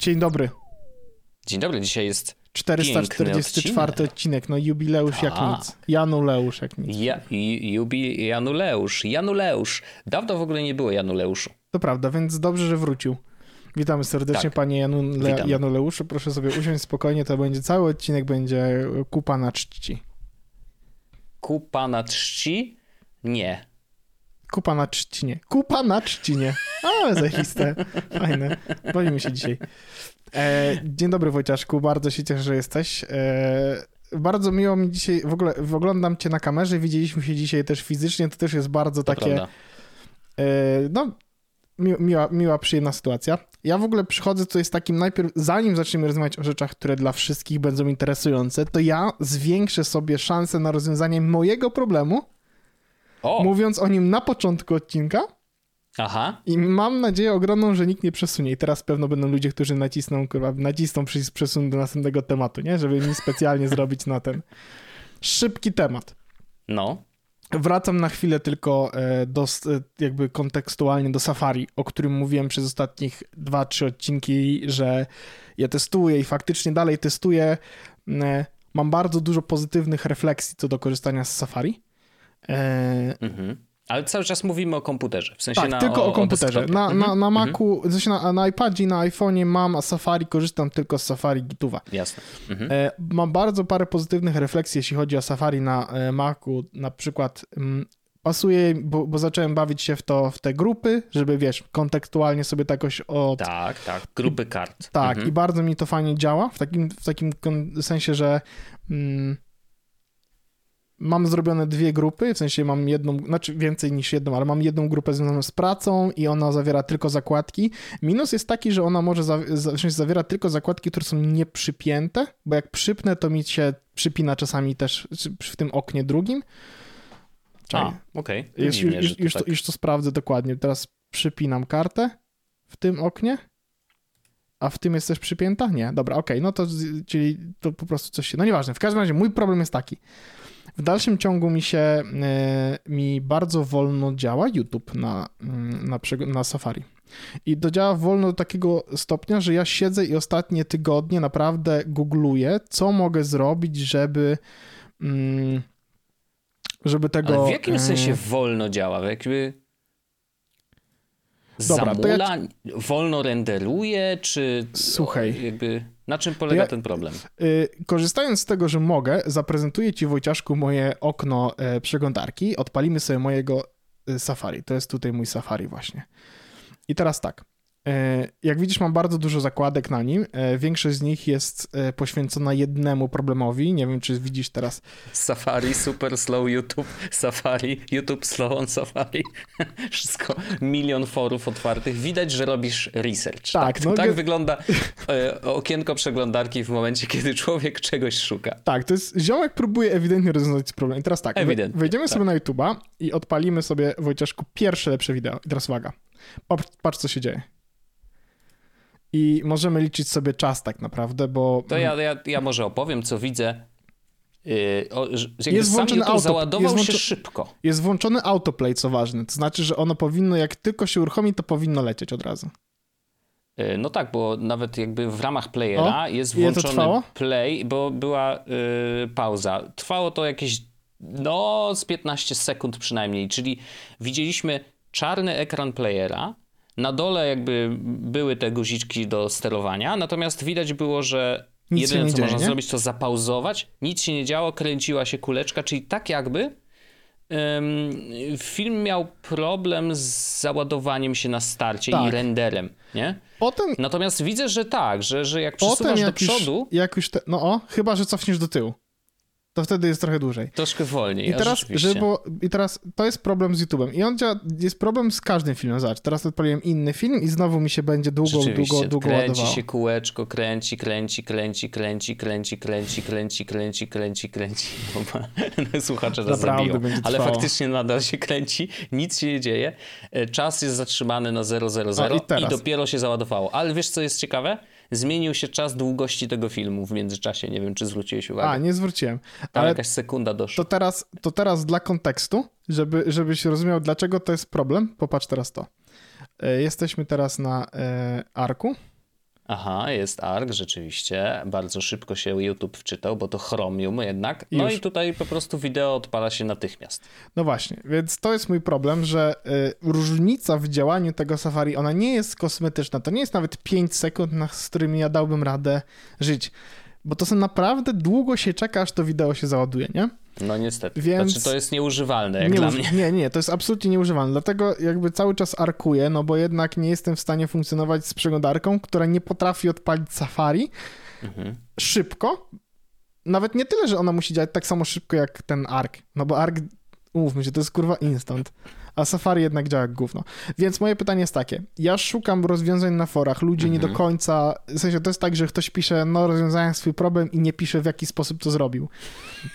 Dzień dobry. Dzień dobry, dzisiaj jest 444 odcinek. odcinek. No jubileusz jak A. nic. Januleusz jak nic. ja, Ju- Jubi Januleusz. Januleusz. Dawno w ogóle nie było Januleuszu. To prawda, więc dobrze, że wrócił. Witamy serdecznie, Tak. panie Janule, Witam. Januleuszu. Proszę sobie usiąść spokojnie, to będzie cały odcinek, będzie kupa na czci. Kupa na czci? Nie. Kupa na trzcinie. Kupa na trzcinie. Ale zajiste. Fajne. Bawimy się dzisiaj. E, dzień dobry Wojciaszku, bardzo się cieszę, że jesteś. E, bardzo miło mi dzisiaj, w ogóle oglądam cię na kamerze, widzieliśmy się dzisiaj też fizycznie, to też jest bardzo To takie, e, no, mi, miła, miła, przyjemna sytuacja. Ja w ogóle przychodzę tutaj z takim najpierw, zanim zaczniemy rozmawiać o rzeczach, które dla wszystkich będą interesujące, to ja zwiększę sobie szansę na rozwiązanie mojego problemu, O! mówiąc o nim na początku odcinka, Aha. i mam nadzieję ogromną, że nikt nie przesunie. I teraz pewno będą ludzie, którzy nacisną, kurwa, nacisną przycisk przesun do następnego tematu, nie? Żeby mi specjalnie zrobić na ten szybki temat. No. Wracam na chwilę tylko e, do, e, jakby kontekstualnie do Safari, o którym mówiłem przez ostatnich 2-3 odcinki, że ja testuję i faktycznie dalej testuję. E, Mam bardzo dużo pozytywnych refleksji co do korzystania z Safari. E, Mhm. Ale cały czas mówimy o komputerze. W sensie Tak, na, tylko o, komputerze. desktopie. na, na, Mhm. na Mhm. Macu, sensie na, na iPadzie i na iPhone'ie mam, a Safari korzystam tylko z Safari Gituwa. Jasne. Mhm. E, mam bardzo parę pozytywnych refleksji, jeśli chodzi o Safari na e, Macu. Na przykład mm, pasuje, bo, bo zacząłem bawić się w to, w te grupy, żeby wiesz, kontekstualnie sobie to jakoś od... Tak, tak. Grupy kart. Tak, Mhm. i bardzo mi to fajnie działa, w takim, w takim sensie, że mm, mam zrobione dwie grupy, w sensie mam jedną, znaczy więcej niż jedną, ale mam jedną grupę związaną z pracą i ona zawiera tylko zakładki. Minus jest taki, że ona może, za, za, w sensie zawiera tylko zakładki, które są nieprzypięte, bo jak przypnę, to mi się przypina czasami też w tym oknie drugim. Czekaj. A, okej. Już, już, że już, już, tak. to, już to sprawdzę dokładnie. Teraz przypinam kartę w tym oknie. A w tym jest też przypięta? Nie. Dobra, okej. No to czyli to po prostu coś się. No nieważne. W każdym razie mój problem jest taki. W dalszym ciągu mi się e, mi bardzo wolno działa YouTube na, mm, na, na Safari. I to działa wolno do takiego stopnia, że ja siedzę i ostatnie tygodnie naprawdę googluję, co mogę zrobić, żeby mm, żeby tego... Ale w jakim e, sensie wolno działa? Jakby Dobra, to ja zamula, wolno renderuje, czy Słuchaj. jakby na czym polega ja- ten problem? Y, Korzystając z tego, że mogę, zaprezentuję Ci, Wojciaszku, moje okno e, przeglądarki. Odpalimy sobie mojego e, Safari. To jest tutaj mój Safari właśnie. I teraz tak. E, Jak widzisz, mam bardzo dużo zakładek na nim. E, Większość z nich jest e, poświęcona jednemu problemowi. Nie wiem, czy widzisz teraz. Safari, super slow YouTube, Safari, YouTube slow on Safari. Wszystko, milion forów otwartych. Widać, że robisz research. Tak, tak, no tak wygląda okienko przeglądarki w momencie, kiedy człowiek czegoś szuka. Tak, to jest ziomek próbuje ewidentnie rozwiązać problem. I teraz tak, Ewidentnie, wejdziemy tak. sobie na YouTube'a i odpalimy sobie, Wojciaszku, pierwsze lepsze wideo. I teraz uwaga. Patrz co się dzieje. I możemy liczyć sobie czas tak naprawdę, bo... To ja, ja, ja może opowiem, co widzę. Yy, o, Jest włączony auto- załadował jest się szybko. Jest włączony autoplay, co ważne. To znaczy, że ono powinno, jak tylko się uruchomi, to powinno lecieć od razu. Yy, No tak, bo nawet jakby w ramach playera O, jest włączony play, bo była yy, pauza. Trwało to jakieś no z 15 sekund przynajmniej, czyli widzieliśmy czarny ekran playera, na dole jakby były te guziczki do sterowania, natomiast widać było, że Nic jedyne co dzieje, można nie? zrobić to zapauzować, nic się nie działo, kręciła się kuleczka, czyli tak jakby ym, film miał problem z załadowaniem się na starcie Tak. i renderem, nie? Potem, Natomiast widzę, że tak, że, że jak potem przesuwasz do jak, już, przodu, jak już te, No o, chyba, że cofniesz do tyłu. To wtedy jest trochę dłużej. Troszkę wolniej. I teraz, było, I teraz to jest problem z YouTube'em. I on działa, jest problem z każdym filmem. Zobacz, teraz odpaliłem inny film i znowu mi się będzie długo, długo, długo kręci ładowało. się kółeczko, kręci, kręci, kręci, kręci, kręci, kręci, kręci, kręci, kręci, kręci. Słuchacze nas zabiją. Ale faktycznie nadal się kręci, nic się nie dzieje. E, Czas jest zatrzymany na 000 A, i i dopiero się załadowało. Ale wiesz, co jest ciekawe? Zmienił się czas długości tego filmu w międzyczasie. Nie wiem, czy zwróciłeś uwagę. A, nie zwróciłem. Tam Ale jakaś sekunda doszła. to teraz, to teraz dla kontekstu, żeby, żebyś rozumiał, dlaczego to jest problem, popatrz teraz to. E, Jesteśmy teraz na e, arku. Aha, jest ARK, rzeczywiście. Bardzo szybko się YouTube wczytał, bo to Chromium jednak. No Już. i tutaj po prostu wideo odpala się natychmiast. No właśnie, więc to jest mój problem, że y, różnica w działaniu tego Safari, ona nie jest kosmetyczna. To nie jest nawet 5 sekund, na, z którymi ja dałbym radę żyć. Bo to są naprawdę długo się czeka, aż to wideo się załaduje, nie? No niestety. Więc- Znaczy to jest nieużywalne jak nie, dla mnie. nie, nie, to jest absolutnie nieużywalne. Dlatego jakby cały czas arkuję, no bo jednak nie jestem w stanie funkcjonować z przeglądarką, która nie potrafi odpalić Safari Mhm. szybko. Nawet nie tyle, że ona musi działać tak samo szybko jak ten ARK. No bo ARK, umówmy się, to jest kurwa instant. A Safari jednak działa jak gówno. Więc moje pytanie jest takie. Ja szukam rozwiązań na forach. Ludzie nie do Mhm. końca... W sensie to jest tak, że ktoś pisze, no rozwiązałem swój problem i nie pisze w jaki sposób to zrobił.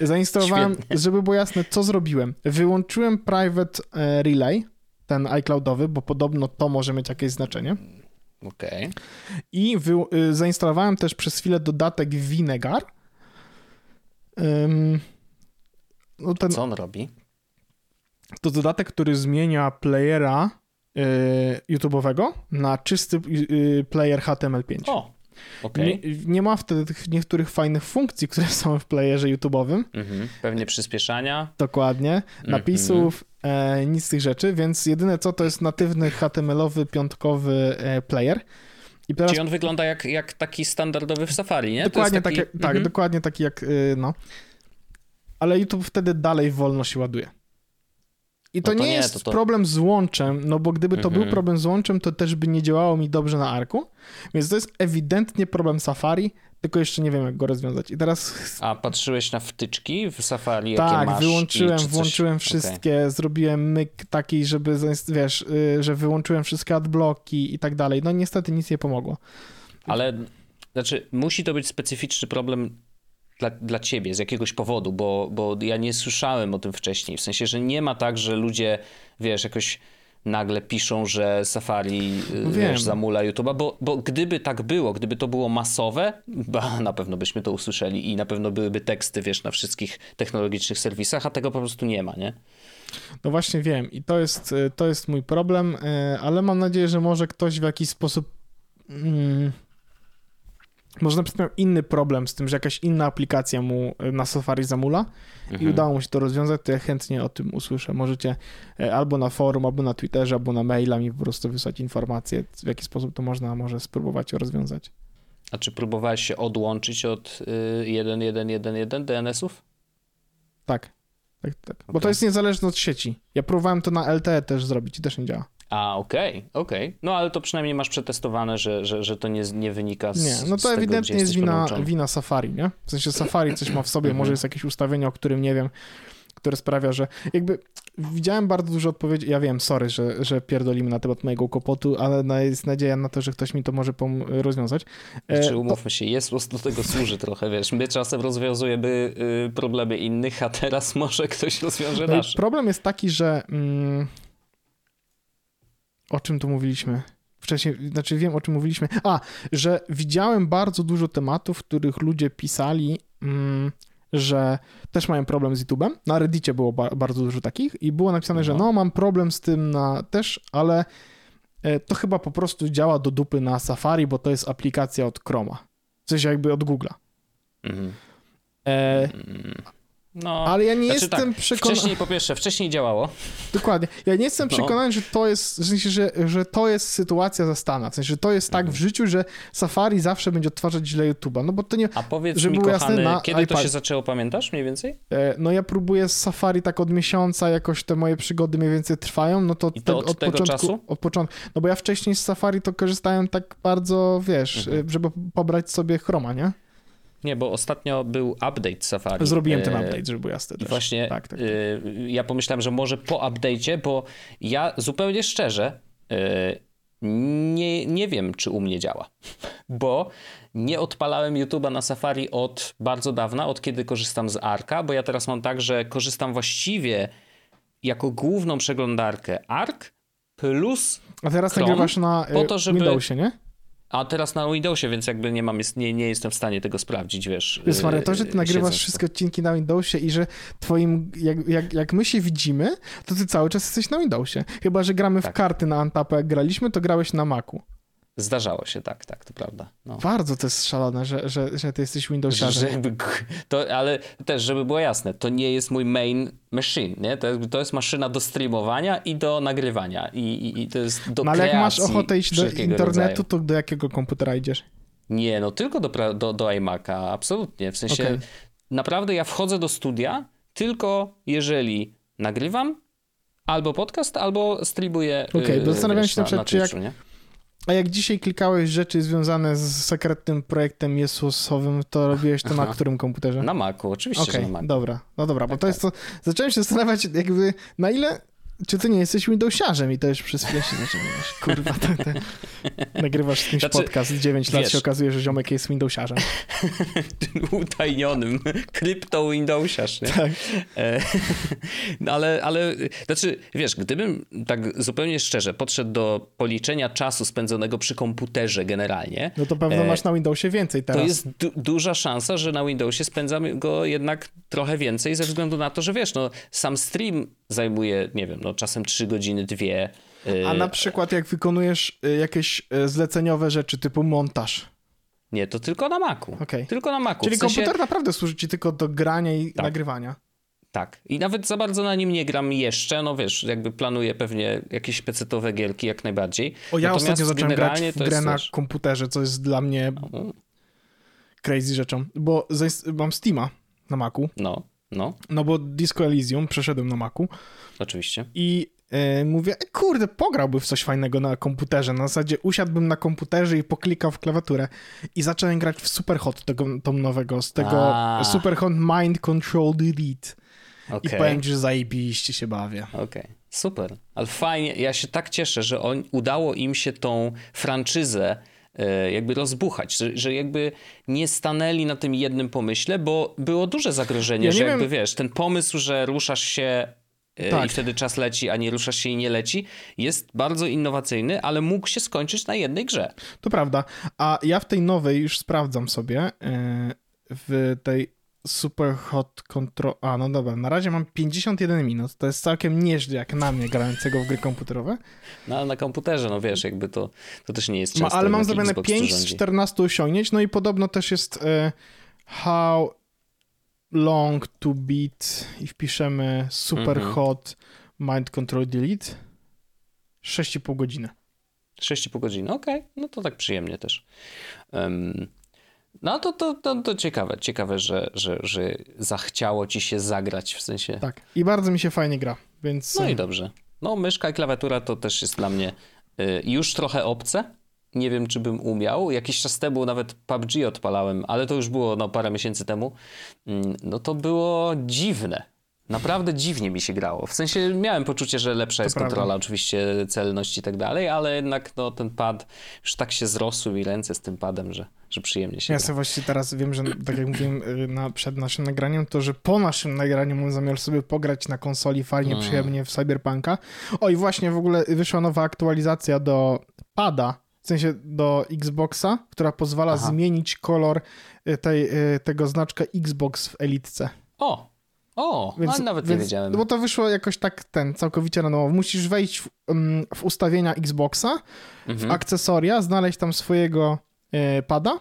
Zainstalowałem, Świetnie. żeby było jasne, co zrobiłem. Wyłączyłem private e, relay, ten iCloudowy, bo podobno to może mieć jakieś znaczenie. Okej. I wy, y, zainstalowałem też przez chwilę dodatek Vinegar. Ym, no ten, Co on robi? To dodatek, który zmienia playera y, YouTube'owego na czysty y, y, player HTML5. O, okej. Nie, nie ma wtedy tych niektórych fajnych funkcji, które są w playerze YouTube'owym. Mhm. Pewnie przyspieszania. Dokładnie. Napisów, e, nic z tych rzeczy, więc jedyne co to jest natywny HTML-owy, piątkowy e, player. I teraz Czyli on wygląda jak, jak taki standardowy w Safari, nie? Dokładnie taki... tak, jak, tak, Mhm. dokładnie taki jak, y, no. Ale YouTube wtedy dalej wolno się ładuje. I to, No to nie, nie, jest to to- problem z łączem, no bo gdyby to Mhm. był problem z łączem, to też by nie działało mi dobrze na arku. Więc to jest ewidentnie problem Safari, tylko jeszcze nie wiem, jak go rozwiązać. I teraz A patrzyłeś na wtyczki w Safari, tak, masz? wyłączyłem, i coś... włączyłem wszystkie, zrobiłem myk taki, żeby, wiesz, y, że wyłączyłem wszystkie adblocki i tak dalej. No niestety nic nie pomogło. Ale znaczy, musi to być specyficzny problem dla, dla ciebie z jakiegoś powodu, bo, bo ja nie słyszałem o tym wcześniej. W sensie, że nie ma tak, że ludzie, wiesz, jakoś nagle piszą, że Safari y, No wiesz, zamula YouTube'a, bo, bo gdyby tak było, gdyby to było masowe, ba, na pewno byśmy to usłyszeli i na pewno byłyby teksty, wiesz, na wszystkich technologicznych serwisach, a tego po prostu nie ma, nie? No właśnie wiem i to jest, y, to jest mój problem, y, ale mam nadzieję, że może ktoś w jakiś sposób mm, może na przykład miał inny problem z tym, że jakaś inna aplikacja mu y, na Safari zamula i Mhm. udało mu się to rozwiązać, to ja chętnie o tym usłyszę. Możecie y, albo na forum, albo na Twitterze, albo na maila mi po prostu wysłać informacje, w jaki sposób to można może spróbować rozwiązać. A czy próbowałeś się odłączyć od y, 1.1.1.1 DNS-ów? Tak, tak, tak. Bo to jest niezależne od sieci. Ja próbowałem to na LTE też zrobić i też nie działa. A, okej, okej. No ale to przynajmniej masz przetestowane, że, że, że to nie, nie wynika z Nie, no to tego, ewidentnie jest wina, podłączony. wina Safari, nie? W sensie Safari coś ma w sobie, Mhm. może jest jakieś ustawienie, o którym nie wiem, które sprawia, że jakby widziałem bardzo dużo odpowiedzi, ja wiem, sorry, że, że pierdolimy na temat mojego kłopotu, ale jest nadzieja na to, że ktoś mi to może pom- rozwiązać. E, Czy to- umówmy się, jest do tego służy trochę, wiesz, my czasem rozwiązujemy y, problemy innych, a teraz może ktoś rozwiąże no nasze. problem jest taki, że mm, o czym tu mówiliśmy? Wcześniej, znaczy wiem, o czym mówiliśmy. A, że widziałem bardzo dużo tematów, w których ludzie pisali, mm, że też mają problem z YouTube'em. Na Reddicie było ba- bardzo dużo takich i było napisane, że No. no, mam problem z tym na też, ale e, to chyba po prostu działa do dupy na Safari, bo to jest aplikacja od Chroma. W sensie jakby od Google'a. Mhm. E, Mm. No, ale ja nie Znaczy jestem tak, przekonany. wcześniej, po pierwsze, wcześniej działało. Dokładnie. Ja nie jestem No. przekonany, że to jest, w sensie, że, że to jest sytuacja zastana. W sensie, że to jest tak Mhm. w życiu, że Safari zawsze będzie odtwarzać źle YouTube'a. No bo to nie. A powiedz Żeby mi, było jasne, kochany, na kiedy to iPad- się zaczęło, pamiętasz mniej więcej? E, no ja próbuję z Safari tak od miesiąca, jakoś te moje przygody mniej więcej trwają. No to, I to od tego początku. czasu? Od początku. No bo ja wcześniej z Safari to korzystałem tak bardzo, wiesz, Mhm. żeby pobrać sobie Chroma, nie? Nie, bo ostatnio był update Safari. Zrobiłem ten update, żeby było jasne. I właśnie tak, tak, tak. ja pomyślałem, że może po update'cie, bo ja zupełnie szczerze nie, nie wiem, czy u mnie działa, bo nie odpalałem YouTube'a na Safari od bardzo dawna, od kiedy korzystam z Arka, bo ja teraz mam tak, że korzystam właściwie jako główną przeglądarkę Ark plus A teraz Chrome, nagrywasz na po to, żeby... Windowsie, nie? A teraz na Windowsie, więc jakby nie mam, nie, nie jestem w stanie tego sprawdzić, wiesz. Wiesz, Maria, to, że ty nagrywasz wszystkie odcinki na Windowsie i że twoim, jak, jak, jak my się widzimy, to ty cały czas jesteś na Windowsie. Chyba, że gramy Tak. w karty na Antapę, jak graliśmy, to grałeś na Macu. Zdarzało się, tak, tak, to prawda. No. Bardzo to jest szalone, że, że, że ty jesteś Windowsiarzem. To, ale też, żeby było jasne, to nie jest mój main machine, nie? To, jest- to jest maszyna do streamowania i do nagrywania i, i, i to jest do No ale jak masz ochotę iść do internetu, rodzaju. to do jakiego komputera idziesz? Nie, no tylko do, do, do iMac'a, absolutnie. W sensie Okej. naprawdę ja wchodzę do studia tylko jeżeli nagrywam albo podcast, albo streamuję Okej, yy, zastanawiam się na przykład, czy jak- nie? A jak dzisiaj klikałeś rzeczy związane z sekretnym projektem Jezusowym, to robiłeś to na Aha. którym komputerze? Na Macu, oczywiście, że na Macu. dobra, no dobra, bo Tak, to jest to, zacząłem się zastanawiać jakby na ile, czy ty nie jesteś Windowsiarzem i to już przez chwilę się zaczęło, kurwa, to, to, nagrywasz z kimś Znaczy, podcast 9 lat wiesz- się okazuje, że ziomek jest Windowsiarzem. utajnionym krypto Windowsiarz, nie? Tak. E, No ale, ale, znaczy, wiesz, gdybym tak zupełnie szczerze podszedł do policzenia czasu spędzonego przy komputerze generalnie, No to pewno E, masz na Windowsie więcej teraz. to jest du- duża szansa, że na Windowsie spędzamy go jednak trochę więcej ze względu na to, że wiesz, no sam stream zajmuje, nie wiem, no czasem 3 godziny, dwie. A na przykład jak wykonujesz y, jakieś y, zleceniowe rzeczy typu montaż, Nie, to tylko na Macu. Okej. Tylko na Macu. czyli w sensie, komputer naprawdę służy ci tylko do grania i Tak. nagrywania. Tak. I nawet za bardzo na nim nie gram jeszcze, no wiesz, jakby planuję pewnie jakieś pecetowe gierki jak najbardziej. O, ja Natomiast ostatnio zacząłem grać w grę na komputerze, co jest dla mnie o, crazy rzeczą, bo mam Steama na Macu, No, no, no bo Disco Elysium przeszedłem na Macu oczywiście. i e, mówię, e, kurde, pograłby w coś fajnego na komputerze, na zasadzie usiadłbym na komputerze i poklikał w klawiaturę i zacząłem grać w Superhot, tego tą nowego, z tego A. Superhot Mind Control Delete i Okej, powiem ci, że zajebiście się bawię. okej. Super. Ale fajnie, ja się tak cieszę, że on, udało im się tą franczyzę e, jakby rozbuchać, że, że jakby nie stanęli na tym jednym pomyśle, bo było duże zagrożenie, Ja że wiem- jakby wiesz, ten pomysł, że ruszasz się Tak. i wtedy czas leci, a nie ruszasz się i nie leci, jest bardzo innowacyjny, ale mógł się skończyć na jednej grze. To prawda. A ja w tej nowej już sprawdzam sobie e, w tej Super Hot Control. A, no dobra, na razie mam 51 minut. To jest całkiem nieźle jak na mnie grającego w gry komputerowe. No ale na komputerze, no wiesz, jakby to, to też nie jest Ma, często ale mam zrobione Xbox tu 5 z rządzi. 14 osiągnięć. No i podobno też jest e, How long to beat i wpiszemy Super Mhm. Hot Mind Control Delete. 6,5 godziny. 6,5 godziny, okej, no to tak przyjemnie też. Em, no to, to, to, to ciekawe, ciekawe, że, że, że zachciało ci się zagrać, w sensie, Tak. I bardzo mi się fajnie gra, więc... no i dobrze. No myszka i klawiatura to też jest dla mnie y, już trochę obce, nie wiem, czy bym umiał. Jakiś czas temu nawet PUBG odpalałem, ale to już było no, parę miesięcy temu. Mm, No to było dziwne. Naprawdę dziwnie mi się grało. W sensie miałem poczucie, że lepsza jest prawda. kontrola, oczywiście celność i tak dalej, ale jednak no, ten pad już tak się zrosły mi ręce z tym padem, że, że przyjemnie się Ja gra. sobie właśnie teraz wiem, że tak jak mówiłem y, na, przed naszym nagraniem, to że po naszym nagraniu mam zamiar sobie pograć na konsoli fajnie, Mm. przyjemnie w Cyberpunka. O i właśnie w ogóle wyszła nowa aktualizacja do pada, w sensie do Xboxa, która pozwala Aha. zmienić kolor y, tej, y, tego znaczka Xbox w Elitce. O! O! a nawet nie wiedziałem. Bo to wyszło jakoś tak ten, całkowicie na nowo. Musisz wejść w, ym, w ustawienia Xboxa, w Mhm. akcesoria, znaleźć tam swojego e, pada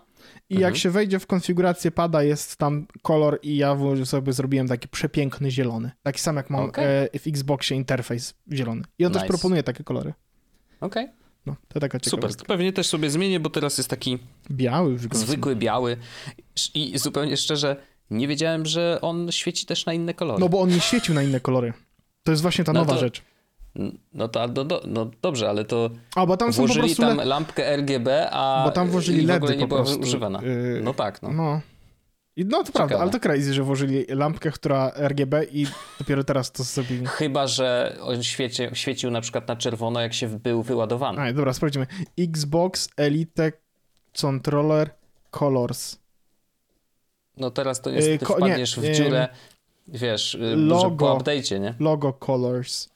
i jak Mhm. się wejdzie w konfigurację pada, jest tam kolor i ja w- sobie zrobiłem taki przepiękny zielony. Taki sam jak mam Okej. e, w Xboxie interfejs zielony. I on też Nice. proponuje takie kolory. Okej, No, to taka super. ciekawostka. To pewnie też sobie zmienię, bo teraz jest taki Biały zwykły, biały i zupełnie szczerze nie wiedziałem, że on świeci też na inne kolory. No bo on nie świecił na inne kolory. To jest właśnie ta No nowa to- rzecz. No to no, do, no dobrze, ale to A, bo tam są po włożyli prostu... tam lampkę RGB, a Bo tam włożyli i w LEDy ogóle nie była używana. Yy, No tak, no. No. I no to prawda, ale to crazy, że włożyli lampkę, która RGB i dopiero teraz to zrobili. Chyba, że on świecie, świecił na przykład na czerwono, jak się był wyładowany. A, dobra, sprawdzimy. Xbox Elite Controller Colors. No teraz to niestety Ko- wpadniesz nie, w dziurę, wiesz, y, logo, po update'cie, nie? Logo Colors.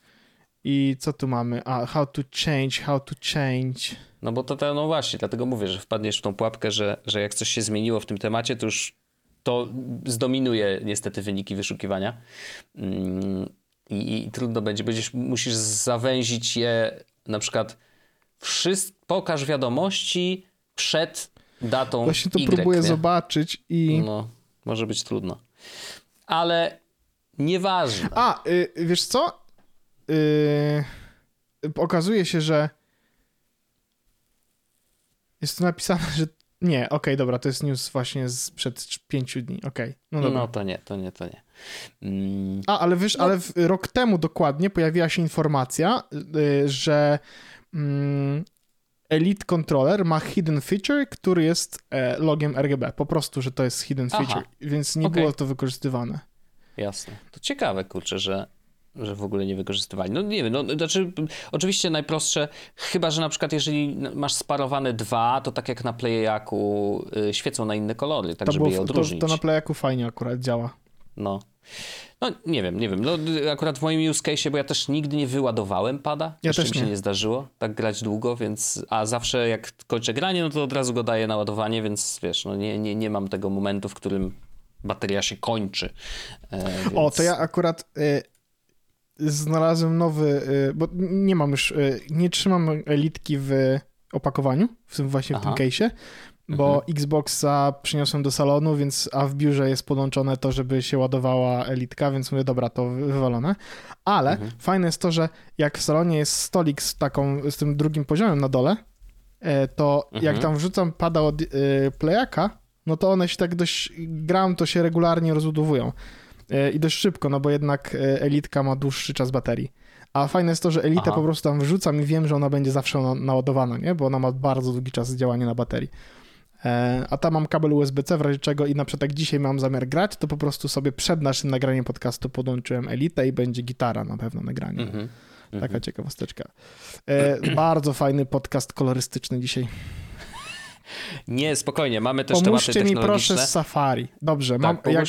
I co tu mamy? A, how to change, how to change. No bo to, to no właśnie, dlatego mówię, że wpadniesz w tą pułapkę, że, że jak coś się zmieniło w tym temacie, to już to zdominuje niestety wyniki wyszukiwania. Mm, I, i trudno będzie, będziesz, musisz zawęzić je na przykład wszyst, pokaż wiadomości przed datą Właśnie to y, próbuję nie? zobaczyć i... No, może być trudno. Ale nieważne. A, y, wiesz co? Y, okazuje się, że jest tu napisane, że nie, okej, okay, dobra, to jest news właśnie sprzed pięciu dni, okej. Okay, no, dobra. no to nie, to nie, to nie. Mm. A, ale wiesz, no. ale rok temu dokładnie pojawiła się informacja, y, że mm, Elite Controller ma hidden feature, który jest e, logiem RGB. Po prostu, że to jest hidden Aha. feature, więc nie okay. było to wykorzystywane. Jasne. To ciekawe, kurczę, że że w ogóle nie wykorzystywali. No nie wiem, no, znaczy oczywiście najprostsze, chyba że na przykład jeżeli masz sparowane dwa, to tak jak na Playaku y, świecą na inne kolory, tak to żeby było, je odróżnić. To, to na Playaku fajnie akurat działa. No. No nie wiem, nie wiem. No, akurat w moim use case, bo ja też nigdy nie wyładowałem pada. Ja Jeszcze też mi się nie. nie zdarzyło tak grać długo, więc a zawsze jak kończę granie, no to od razu go daję na ładowanie, więc wiesz, no nie, nie, nie mam tego momentu, w którym bateria się kończy. E, więc... O, to ja akurat y, znalazłem nowy, y, bo nie mam już, y, nie trzymam elitki w opakowaniu, w tym właśnie Aha. w tym case'ie, bo mhm. Xboxa przyniosłem do salonu, więc a w biurze jest podłączone to, żeby się ładowała elitka, więc mówię, dobra, to wywalone. Ale mhm. fajne jest to, że jak w salonie jest stolik z taką, z tym drugim poziomem na dole, e, to mhm. jak tam wrzucam pada od y, playaka, no to one się tak dość, gram, to się regularnie rozbudowują. E, i dość szybko, no bo jednak e, Elitka ma dłuższy czas baterii. A fajne jest to, że Elitę Aha. po prostu tam wrzucam i wiem, że ona będzie zawsze naładowana, nie? Bo ona ma bardzo długi czas działania na baterii. E, a tam mam kabel USB-C, w razie czego i na przykład jak dzisiaj mam zamiar grać, to po prostu sobie przed naszym nagraniem podcastu podłączyłem Elitę i będzie gitara na pewno nagranie. Mm -hmm. Taka mm -hmm. ciekawosteczka. E, bardzo fajny podcast kolorystyczny dzisiaj. Nie, spokojnie, mamy też pomóżcie tematy mi proszę z Safari. Dobrze, mam, tak, jak,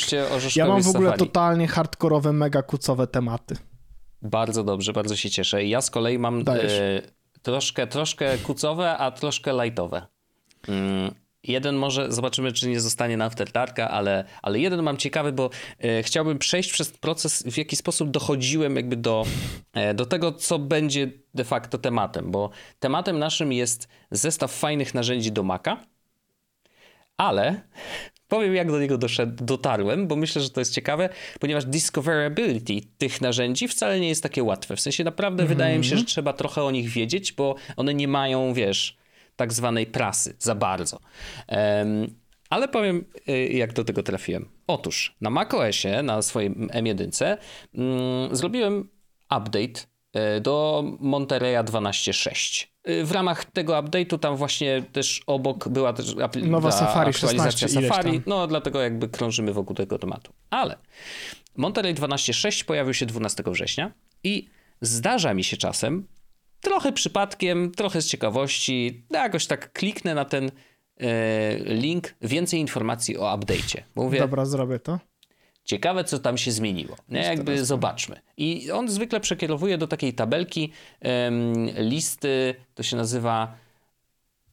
ja mam w ogóle safari. totalnie hardkorowe, mega kucowe tematy. Bardzo dobrze, bardzo się cieszę. Ja z kolei mam e, troszkę, troszkę kucowe, a troszkę lightowe. Mm, Jeden może, zobaczymy, czy nie zostanie na Afterdarka, ale, ale jeden mam ciekawy, bo e, chciałbym przejść przez proces, w jaki sposób dochodziłem jakby do, e, do tego, co będzie de facto tematem, bo tematem naszym jest zestaw fajnych narzędzi do Maca, ale powiem, jak do niego doszedł, dotarłem, bo myślę, że to jest ciekawe, ponieważ discoverability tych narzędzi wcale nie jest takie łatwe. W sensie naprawdę mm -hmm. wydaje mi się, że trzeba trochę o nich wiedzieć, bo one nie mają, wiesz tak zwanej prasy za bardzo. Ale powiem, y, jak do tego trafiłem. Otóż na macOSie, na swojej M1, mm, zrobiłem update y, do Monterey 12.6. Y, w ramach tego update'u tam właśnie też obok była też nowa Safari aktualizacja 16, Safari, no dlatego jakby krążymy wokół tego tematu. Ale Monterey 12.6 pojawił się 12 września i zdarza mi się czasem trochę przypadkiem, trochę z ciekawości, jakoś tak kliknę na ten e, link, więcej informacji o update'cie. Mówię, Dobra, zrobię to. Ciekawe, co tam się zmieniło. Nie? Jakby zobaczmy. I on zwykle przekierowuje do takiej tabelki listy, to się nazywa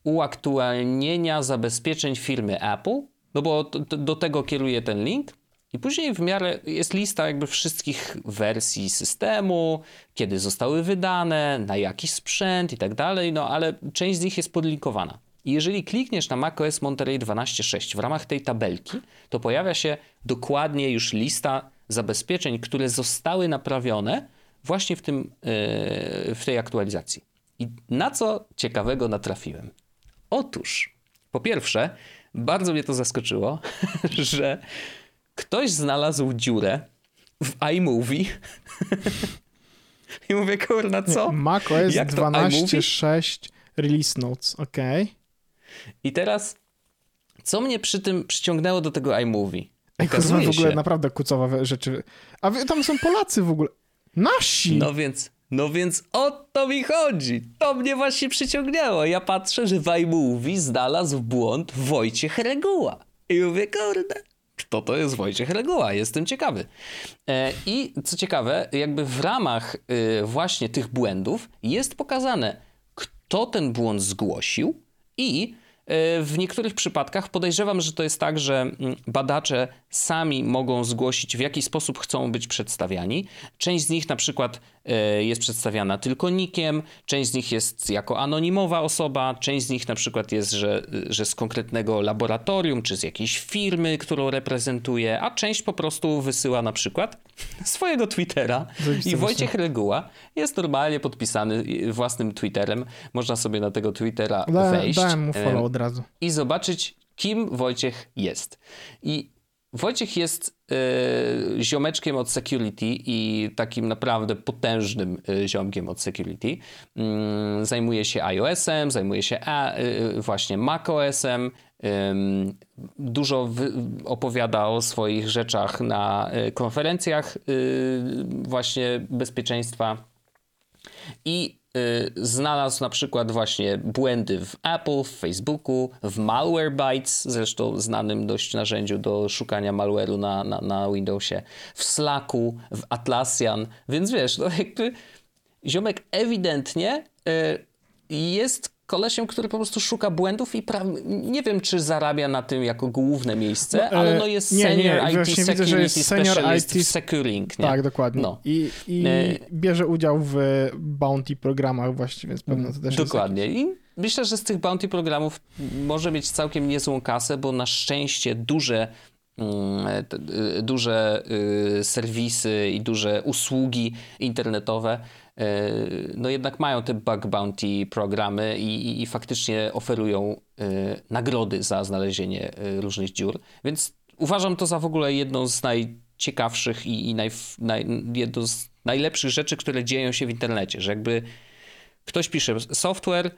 uaktualnienia zabezpieczeń firmy Apple, no bo do tego kieruje ten link. I później w miarę jest lista jakby wszystkich wersji systemu, kiedy zostały wydane, na jaki sprzęt i tak dalej, no ale część z nich jest podlinkowana. I jeżeli klikniesz na macOS Monterey 12.6 w ramach tej tabelki, to pojawia się dokładnie już lista zabezpieczeń, które zostały naprawione właśnie w, tym, yy, w tej aktualizacji. I na co ciekawego natrafiłem? Otóż, po pierwsze, bardzo mnie to zaskoczyło, że ktoś znalazł dziurę w iMovie i mówię, kurna, co? Mac OS 12.6 Release Notes, ok. I teraz co mnie przy tym przyciągnęło do tego iMovie? Ej, kurwa, Okazuje w ogóle się, naprawdę kucowe rzeczy. A tam są Polacy w ogóle. Nasi! no więc, no więc o to mi chodzi. To mnie właśnie przyciągnęło. Ja patrzę, że w iMovie znalazł błąd Wojciech Reguła. I mówię, kurde, kto to jest Wojciech Reguła? Jestem ciekawy. E, I co ciekawe, jakby w ramach y, właśnie tych błędów jest pokazane, kto ten błąd zgłosił i e, w niektórych przypadkach podejrzewam, że to jest tak, że mm, badacze sami mogą zgłosić, w jaki sposób chcą być przedstawiani. Część z nich na przykład jest przedstawiana tylko nikiem, część z nich jest jako anonimowa osoba, część z nich na przykład jest, że, że z konkretnego laboratorium czy z jakiejś firmy, którą reprezentuje, a część po prostu wysyła na przykład swojego Twittera i Wojciech Reguła jest normalnie podpisany własnym Twitterem. Można sobie na tego Twittera Da, wejść dałem mu e, follow od razu. i zobaczyć, kim Wojciech jest. I Wojciech jest e, ziomeczkiem od security i takim naprawdę potężnym e, ziomkiem od security. Mm, zajmuje się iOS-em, zajmuje się a, e, właśnie macOS-em. Dużo opowiada o swoich rzeczach na konferencjach y, właśnie bezpieczeństwa i y, znalazł na przykład właśnie błędy w Apple, w Facebooku, w Malwarebytes, zresztą znanym dość narzędziu do szukania malware'u na, na, na Windowsie, w Slacku, w Atlassian, więc wiesz, no jakby ziomek ewidentnie y, jest kolesiem, który po prostu szuka błędów i pra- nie wiem, czy zarabia na tym jako główne miejsce, No, e, ale no jest nie, nie, senior IT właśnie widzę, że security jest senior specialist IT w securing, nie? Tak, dokładnie. No. I, i E, bierze udział w bounty programach właściwie, więc pewno to też Dokładnie. I myślę, że z tych bounty programów może mieć całkiem niezłą kasę, bo na szczęście duże, mm, y, duże y, serwisy i duże usługi internetowe no jednak mają te bug bounty programy i, i, i faktycznie oferują y, nagrody za znalezienie y, różnych dziur. Więc uważam to za w ogóle jedną z najciekawszych i, i naj, naj, jedną z najlepszych rzeczy, które dzieją się w internecie, że jakby ktoś pisze software,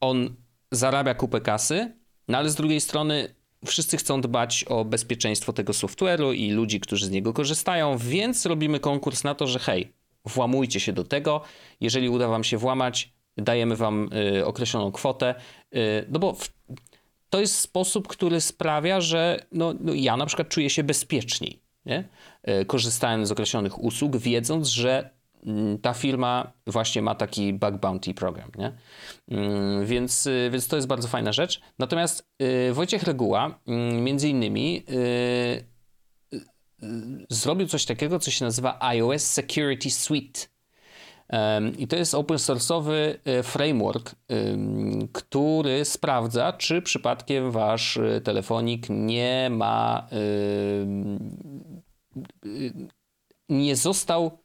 on zarabia kupę kasy, no ale z drugiej strony wszyscy chcą dbać o bezpieczeństwo tego software'u i ludzi, którzy z niego korzystają, więc robimy konkurs na to, że hej, włamujcie się do tego, jeżeli uda wam się włamać, dajemy wam y, określoną kwotę, y, no bo to jest sposób, który sprawia, że no, no ja na przykład czuję się bezpieczniej, nie? E, korzystając z określonych usług, wiedząc, że mm, ta firma właśnie ma taki bug bounty program, nie? Mm, Więc, y, więc to jest bardzo fajna rzecz. Natomiast y, Wojciech Reguła mm, między innymi y, y, zrobił coś takiego, co się nazywa iOS Security Suite. I to jest open source'owy e, framework, który sprawdza, czy przypadkiem wasz e, telefonik nie ma, y, nie został,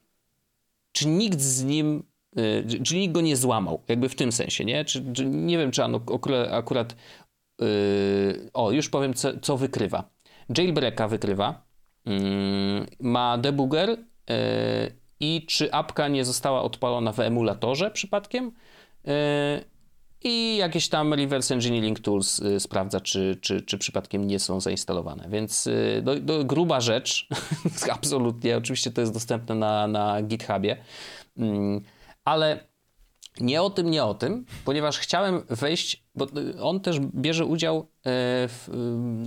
czy nikt z nim, y, czy nikt go nie złamał, jakby w tym sensie, nie? Czy, czy nie wiem, czy on akurat, y, o, już powiem, co, co wykrywa. Jailbreaka wykrywa, ma debugger, y, i czy apka nie została odpalona w emulatorze przypadkiem. Yy, I jakieś tam reverse engineering tools yy, sprawdza, czy, czy, czy przypadkiem nie są zainstalowane. Więc yy, do, do, gruba rzecz, absolutnie. Oczywiście to jest dostępne na, na GitHubie, Mm, ale nie o tym, nie o tym, ponieważ chciałem wejść, bo on też bierze udział, e, w,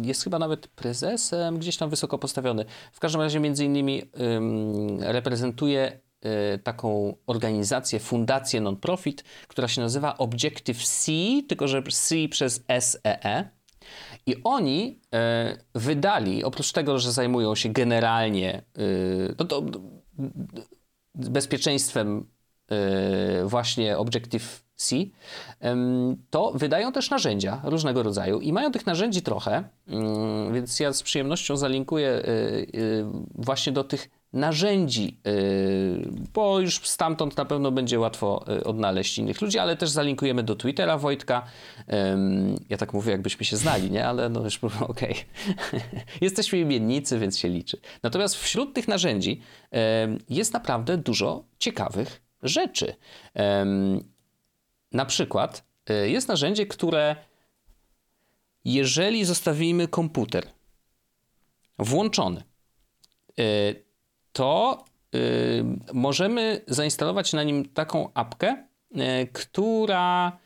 y, jest chyba nawet prezesem, gdzieś tam wysoko postawiony. W każdym razie między innymi ym, reprezentuje e, taką organizację, fundację non-profit, która się nazywa Objective-C, tylko że C przez SEE. I oni e, wydali, oprócz tego, że zajmują się generalnie no bezpieczeństwem właśnie Objective-C, to wydają też narzędzia różnego rodzaju i mają tych narzędzi trochę, ym, więc ja z przyjemnością zalinkuję y, y, właśnie do tych narzędzi, y, bo już stamtąd na pewno będzie łatwo y, odnaleźć innych ludzi, ale też zalinkujemy do Twittera Wojtka. Ja tak mówię, jakbyśmy się znali, nie? Ale no już okej. Jesteśmy imiennicy, więc się liczy. Natomiast wśród tych narzędzi jest naprawdę dużo ciekawych rzeczy. Na przykład y, jest narzędzie, które jeżeli zostawimy komputer włączony, y, to y, możemy zainstalować na nim taką apkę, która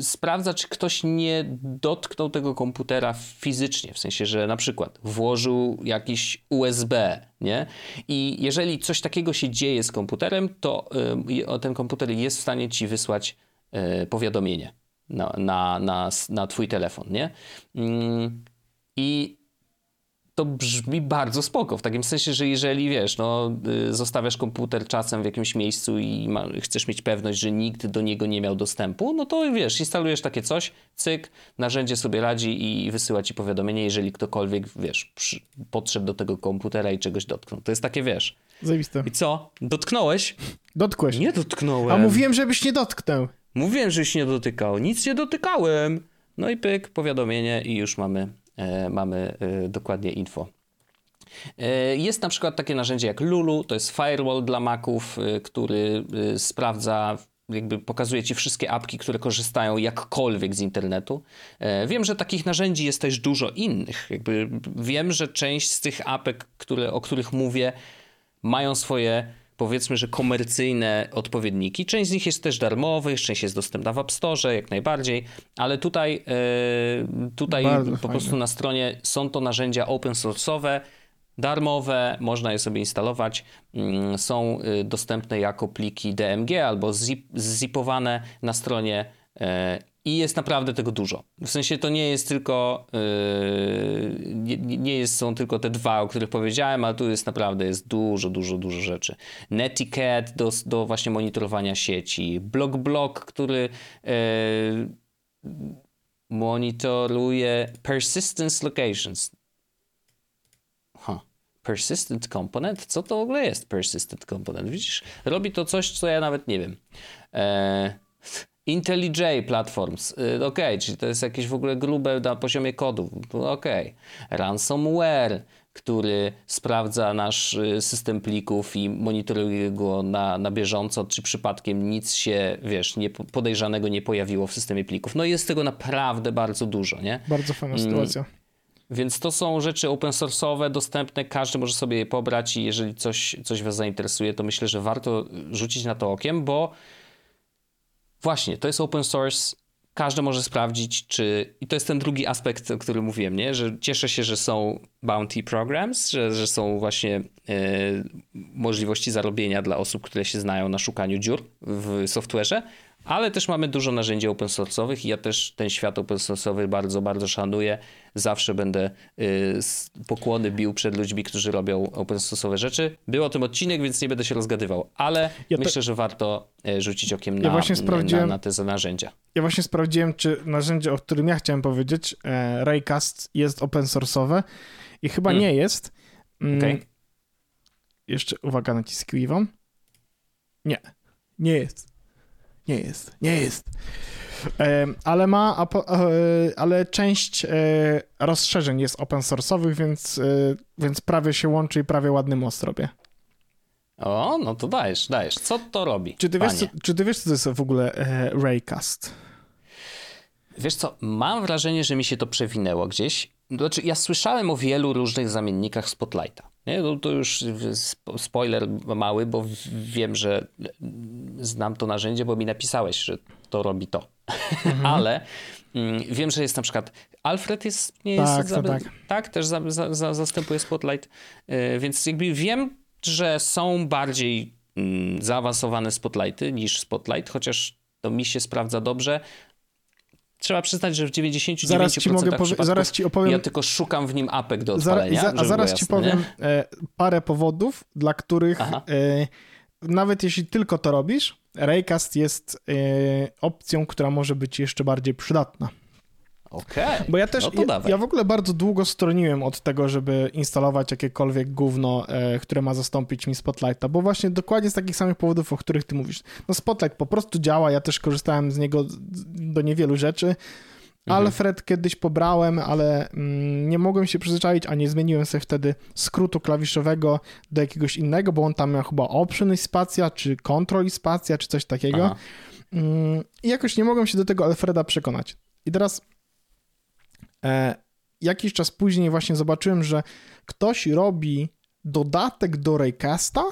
sprawdza, czy ktoś nie dotknął tego komputera fizycznie, w sensie, że na przykład włożył jakiś USB, nie? I jeżeli coś takiego się dzieje z komputerem, to ten komputer jest w stanie ci wysłać powiadomienie na, na, na, na twój telefon, nie? Mm, I to brzmi bardzo spoko, w takim sensie, że jeżeli wiesz, no, y, zostawiasz komputer czasem w jakimś miejscu i ma, chcesz mieć pewność, że nikt do niego nie miał dostępu, no to wiesz, instalujesz takie coś, cyk, narzędzie sobie radzi i wysyła ci powiadomienie, jeżeli ktokolwiek, wiesz, przy, podszedł do tego komputera i czegoś dotknął. To jest takie, wiesz. Zajebiste. I co? Dotknąłeś? Dotkłeś. Nie dotknąłem. A mówiłem, żebyś nie dotknął. Mówiłem, żeś nie dotykał. Nic nie dotykałem. No i pyk, powiadomienie i już mamy, mamy e, dokładnie info. E, jest na przykład takie narzędzie jak Lulu, to jest firewall dla Maców, e, który e, sprawdza jakby pokazuje ci wszystkie apki, które korzystają jakkolwiek z internetu. E, wiem, że takich narzędzi jest też dużo innych. Jakby wiem, że część z tych apek, które, o których mówię, mają swoje powiedzmy, że komercyjne odpowiedniki. Część z nich jest też darmowych, część jest dostępna w App Store, jak najbardziej, ale tutaj, e, tutaj po fajnie. prostu na stronie są to narzędzia open source'owe, darmowe, można je sobie instalować, mm, są e, dostępne jako pliki DMG albo zip, zipowane na stronie e, i jest naprawdę tego dużo. W sensie to nie jest tylko, yy, nie, jest, są tylko te dwa, o których powiedziałem, ale tu jest naprawdę jest dużo, dużo, dużo rzeczy. Netiquette do, do właśnie monitorowania sieci, BlockBlock, który yy, monitoruje persistence locations. Huh. Persistent component? Co to w ogóle jest persistent component? Widzisz, robi to coś, co ja nawet nie wiem. Eee, IntelliJ Platforms, y, ok, czyli to jest jakieś w ogóle grube na poziomie kodów, ok. Ransomware, który sprawdza nasz y, system plików i monitoruje go na, na bieżąco, czy przypadkiem nic się, wiesz, nie, podejrzanego nie pojawiło w systemie plików. No jest tego naprawdę bardzo dużo, nie? Bardzo fajna mm. sytuacja. Więc to są rzeczy open source'owe, dostępne, każdy może sobie je pobrać i jeżeli coś, coś Was zainteresuje, to myślę, że warto rzucić na to okiem, bo Właśnie, to jest open source, każdy może sprawdzić, czy. I to jest ten drugi aspekt, o którym mówiłem, nie? że cieszę się, że są bounty programs, że, że są właśnie e, możliwości zarobienia dla osób, które się znają na szukaniu dziur w software'ze, ale też mamy dużo narzędzi open source'owych i ja też ten świat open source'owy bardzo, bardzo szanuję. Zawsze będę y, pokłony bił przed ludźmi, którzy robią open source'owe rzeczy. Był o tym odcinek, więc nie będę się rozgadywał, ale ja myślę, że warto y, rzucić okiem ja na, na, na, te narzędzia. Ja właśnie sprawdziłem, czy narzędzie, o którym ja chciałem powiedzieć, e, Raycast jest open source'owe i chyba mm. nie jest. Mm, okay. Jeszcze uwaga, naciskij wam. Nie, nie jest. Nie jest, nie jest. Ale ma, e, ale część e, rozszerzeń jest open source'owych, więc, e, więc prawie się łączy i prawie ładny most robię. O, no to dajesz, dajesz. Co to robi? Czy ty, wiesz, co, czy ty wiesz, co to jest w ogóle Raycast? Wiesz co, mam wrażenie, że mi się to przewinęło gdzieś. Znaczy, ja słyszałem o wielu różnych zamiennikach Spotlighta. Nie? No, to już spoiler mały, bo wiem, że znam to narzędzie, bo mi napisałeś, że to robi to. Mhm. Ale mm, wiem, że jest na przykład Alfred jest, nie tak, jest, za, tak. tak, też za, za, zastępuje Spotlight, yy, więc jakby wiem, że są bardziej mm, zaawansowane Spotlighty niż Spotlight, chociaż to mi się sprawdza dobrze trzeba przyznać, że w 99% zaraz ci mogę powie- zaraz ci opowiem, ja tylko szukam w nim apek do odpalenia. Za, a zaraz ci powiem e, parę powodów, dla których e, nawet jeśli tylko to robisz, Raycast jest e, opcją, która może być jeszcze bardziej przydatna. Okej, okay. Bo ja też, no ja, ja, w ogóle bardzo długo stroniłem od tego, żeby instalować jakiekolwiek gówno, e, które ma zastąpić mi Spotlighta, bo właśnie dokładnie z takich samych powodów, o których ty mówisz. No Spotlight po prostu działa, ja też korzystałem z niego do niewielu rzeczy. Mhm. Alfred kiedyś pobrałem, ale mm, nie mogłem się przyzwyczaić, a nie zmieniłem sobie wtedy skrótu klawiszowego do jakiegoś innego, bo on tam miał chyba option i spacja, czy control i spacja, czy coś takiego. Aha. Mm, I jakoś nie mogłem się do tego Alfreda przekonać. I teraz jakiś czas później właśnie zobaczyłem, że ktoś robi dodatek do Raycasta,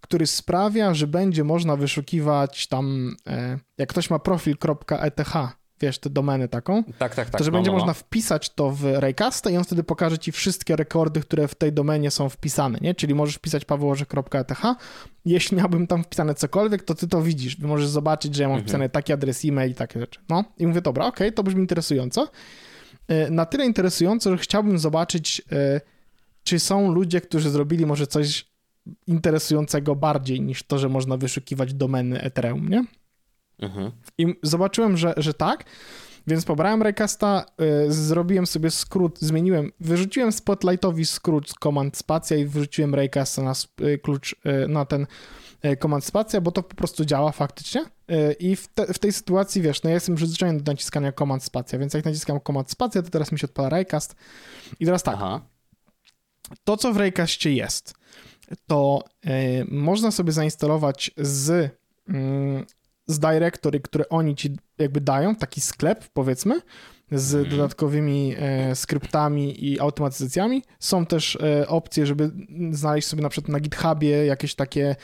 który sprawia, że będzie można wyszukiwać tam, e, jak ktoś ma profil.eth, wiesz, tę domenę taką, tak, tak, tak, to że no, będzie no, można no. wpisać to w Raycasta i on wtedy pokaże ci wszystkie rekordy, które w tej domenie są wpisane, nie? Czyli możesz wpisać pawełorzek.eth. Jeśli miałbym tam wpisane cokolwiek, to ty to widzisz. Możesz zobaczyć, że ja mam Mhm. wpisany taki adres e-mail i takie rzeczy. No i mówię, dobra, okej, to brzmi interesująco. E, Na tyle interesująco, że chciałbym zobaczyć, e, czy są ludzie, którzy zrobili może coś interesującego bardziej niż to, że można wyszukiwać domeny Ethereum, nie? Mhm. I zobaczyłem, że, że tak, więc pobrałem Raycasta, y, zrobiłem sobie skrót, zmieniłem, wyrzuciłem Spotlightowi skrót z Command Spacja i wyrzuciłem Raycasta na y, klucz, y, na ten Command Spacja, bo to po prostu działa faktycznie. Y, I w, te, w tej sytuacji, wiesz, no ja jestem przyzwyczajony do naciskania Command Spacja, więc jak naciskam Command Spacja, to teraz mi się odpala Raycast. I teraz tak, Aha. to, co w Raycastie jest, to y, można sobie zainstalować z, mm, z directory, które oni ci jakby dają, taki sklep powiedzmy, z Mhm. dodatkowymi e, skryptami i automatyzacjami. Są też e, opcje, żeby znaleźć sobie na przykład na GitHubie jakieś takie e,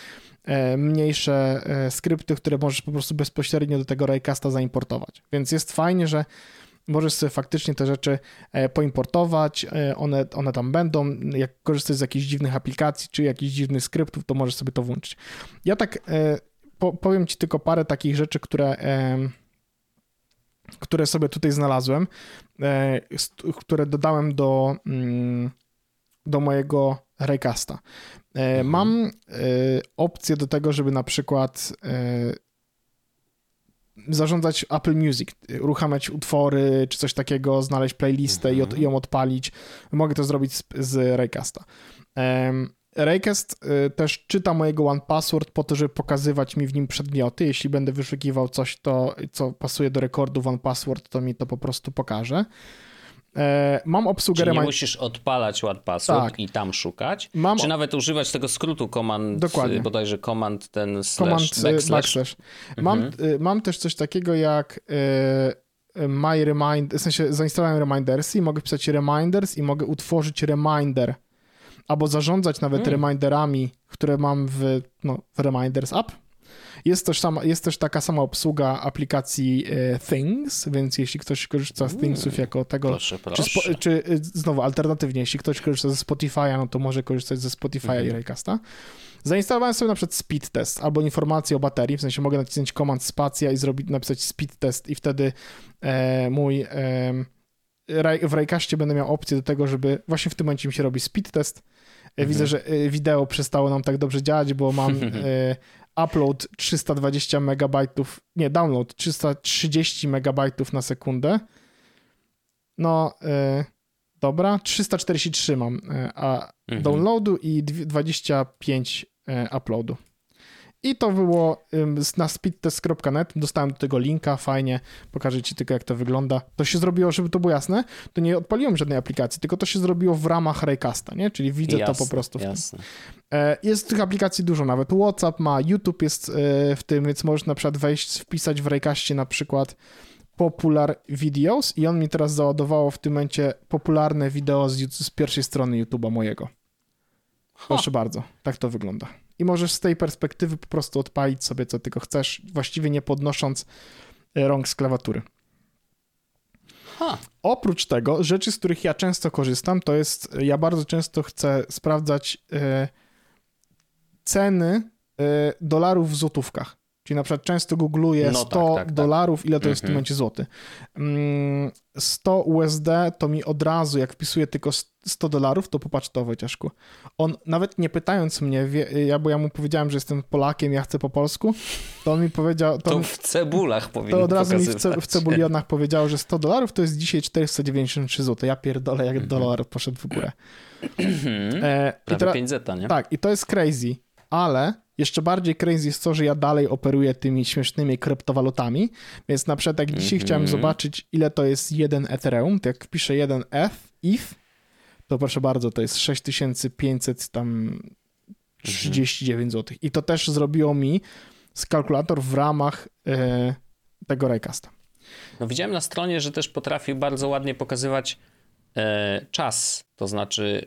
mniejsze e, skrypty, które możesz po prostu bezpośrednio do tego Raycasta zaimportować. Więc jest fajnie, że możesz sobie faktycznie te rzeczy e, poimportować, e, one, one tam będą, jak korzystasz z jakichś dziwnych aplikacji, czy jakichś dziwnych skryptów, to możesz sobie to włączyć. Ja tak e, po, powiem ci tylko parę takich rzeczy, które, które sobie tutaj znalazłem, e, które dodałem do, mm, do mojego Raycasta. E, Mhm. Mam e, opcję do tego, żeby na przykład e, zarządzać Apple Music, uruchamiać utwory czy coś takiego, znaleźć playlistę i, od, i ją odpalić. Mogę to zrobić z, z Raycasta. Raycast też czyta mojego One Password po to, żeby pokazywać mi w nim przedmioty. Jeśli będę wyszukiwał coś, to, co pasuje do rekordu One Password, to mi to po prostu pokaże. E, mam obsługę Czyli nie musisz odpalać One Password Tak. i tam szukać, Mam czy nawet używać tego skrótu command, Dokładnie. y, bodajże command ten slash, Command y, backslash. backslash. Mam, y, mam też coś takiego jak My Remind, w sensie zainstalowałem Remindersy i mogę pisać reminders i mogę utworzyć reminder albo zarządzać nawet Mm. reminderami, które mam w, no, w Reminders app. Jest też, sama, jest też taka sama obsługa aplikacji y, Things, więc jeśli ktoś korzysta z Thingsów jako tego, Proszę, czy, proszę. spo, czy y, znowu alternatywnie, jeśli ktoś korzysta ze Spotify'a, no to może korzystać ze Spotify'a Mhm. i Raycasta. Zainstalowałem sobie na przykład speed test albo informacje o baterii, w sensie mogę nacisnąć command spacja i zrobić, napisać speed test i wtedy e, mój e, w Raycastie będę miał opcję do tego, żeby właśnie w tym momencie mi się robi speed test. E, Mhm. Widzę, że e, wideo przestało nam tak dobrze działać, bo mam e, upload 320 megabajtów, nie, download 330 megabajtów na sekundę. No, e, dobra, 343 mam, e, a Mhm. downloadu i dwie- 25 e, uploadu. I to było na speedtest.net, dostałem do tego linka, fajnie, pokażę ci tylko jak to wygląda. To się zrobiło, żeby to było jasne, to nie odpaliłem żadnej aplikacji, tylko to się zrobiło w ramach Raycasta, nie? Czyli widzę jasne, to po prostu w tym. Jasne. E, Jest tych aplikacji dużo, nawet WhatsApp ma, YouTube jest e, w tym, więc możesz na przykład wejść, wpisać w Raycastie na przykład popular videos i on mi teraz załadowało w tym momencie popularne wideo z, z pierwszej strony YouTube'a mojego. Proszę bardzo, tak to wygląda. I możesz z tej perspektywy po prostu odpalić sobie co tylko chcesz, właściwie nie podnosząc e, rąk z klawiatury. Ha. Oprócz tego, rzeczy, z których ja często korzystam, to jest, ja bardzo często chcę sprawdzać e, ceny e, dolarów w złotówkach. Czyli na przykład często googluję No 100 tak, tak, tak. dolarów, ile to jest w tym Mhm. momencie złoty. Mm, 100 USD to mi od razu, jak wpisuję tylko 100 dolarów, to popatrz to Wojciaszku. On nawet nie pytając mnie, wie, ja, bo ja mu powiedziałem, że jestem Polakiem, ja chcę po polsku, to on mi powiedział, to, To mi- w cebulach powinno to od razu mi w, ce, pokazywać. w cebulionach powiedział, że 100 dolarów to jest dzisiaj 493 zł. Ja pierdolę, jak dolar poszedł w górę. Mhm. E, Prawie teraz- 5 zeta, nie? tak, i to jest crazy, ale jeszcze bardziej crazy jest to, że ja dalej operuję tymi śmiesznymi kryptowalutami, więc na przykład jak dzisiaj Mhm. chciałem zobaczyć, ile to jest jeden Ethereum, to jak wpiszę jeden F, ETH, to proszę bardzo, to jest 6500 tam 39 zł. I to też zrobiło mi z kalkulator w ramach e, tego Raycasta. No widziałem na stronie, że też potrafi bardzo ładnie pokazywać czas, to znaczy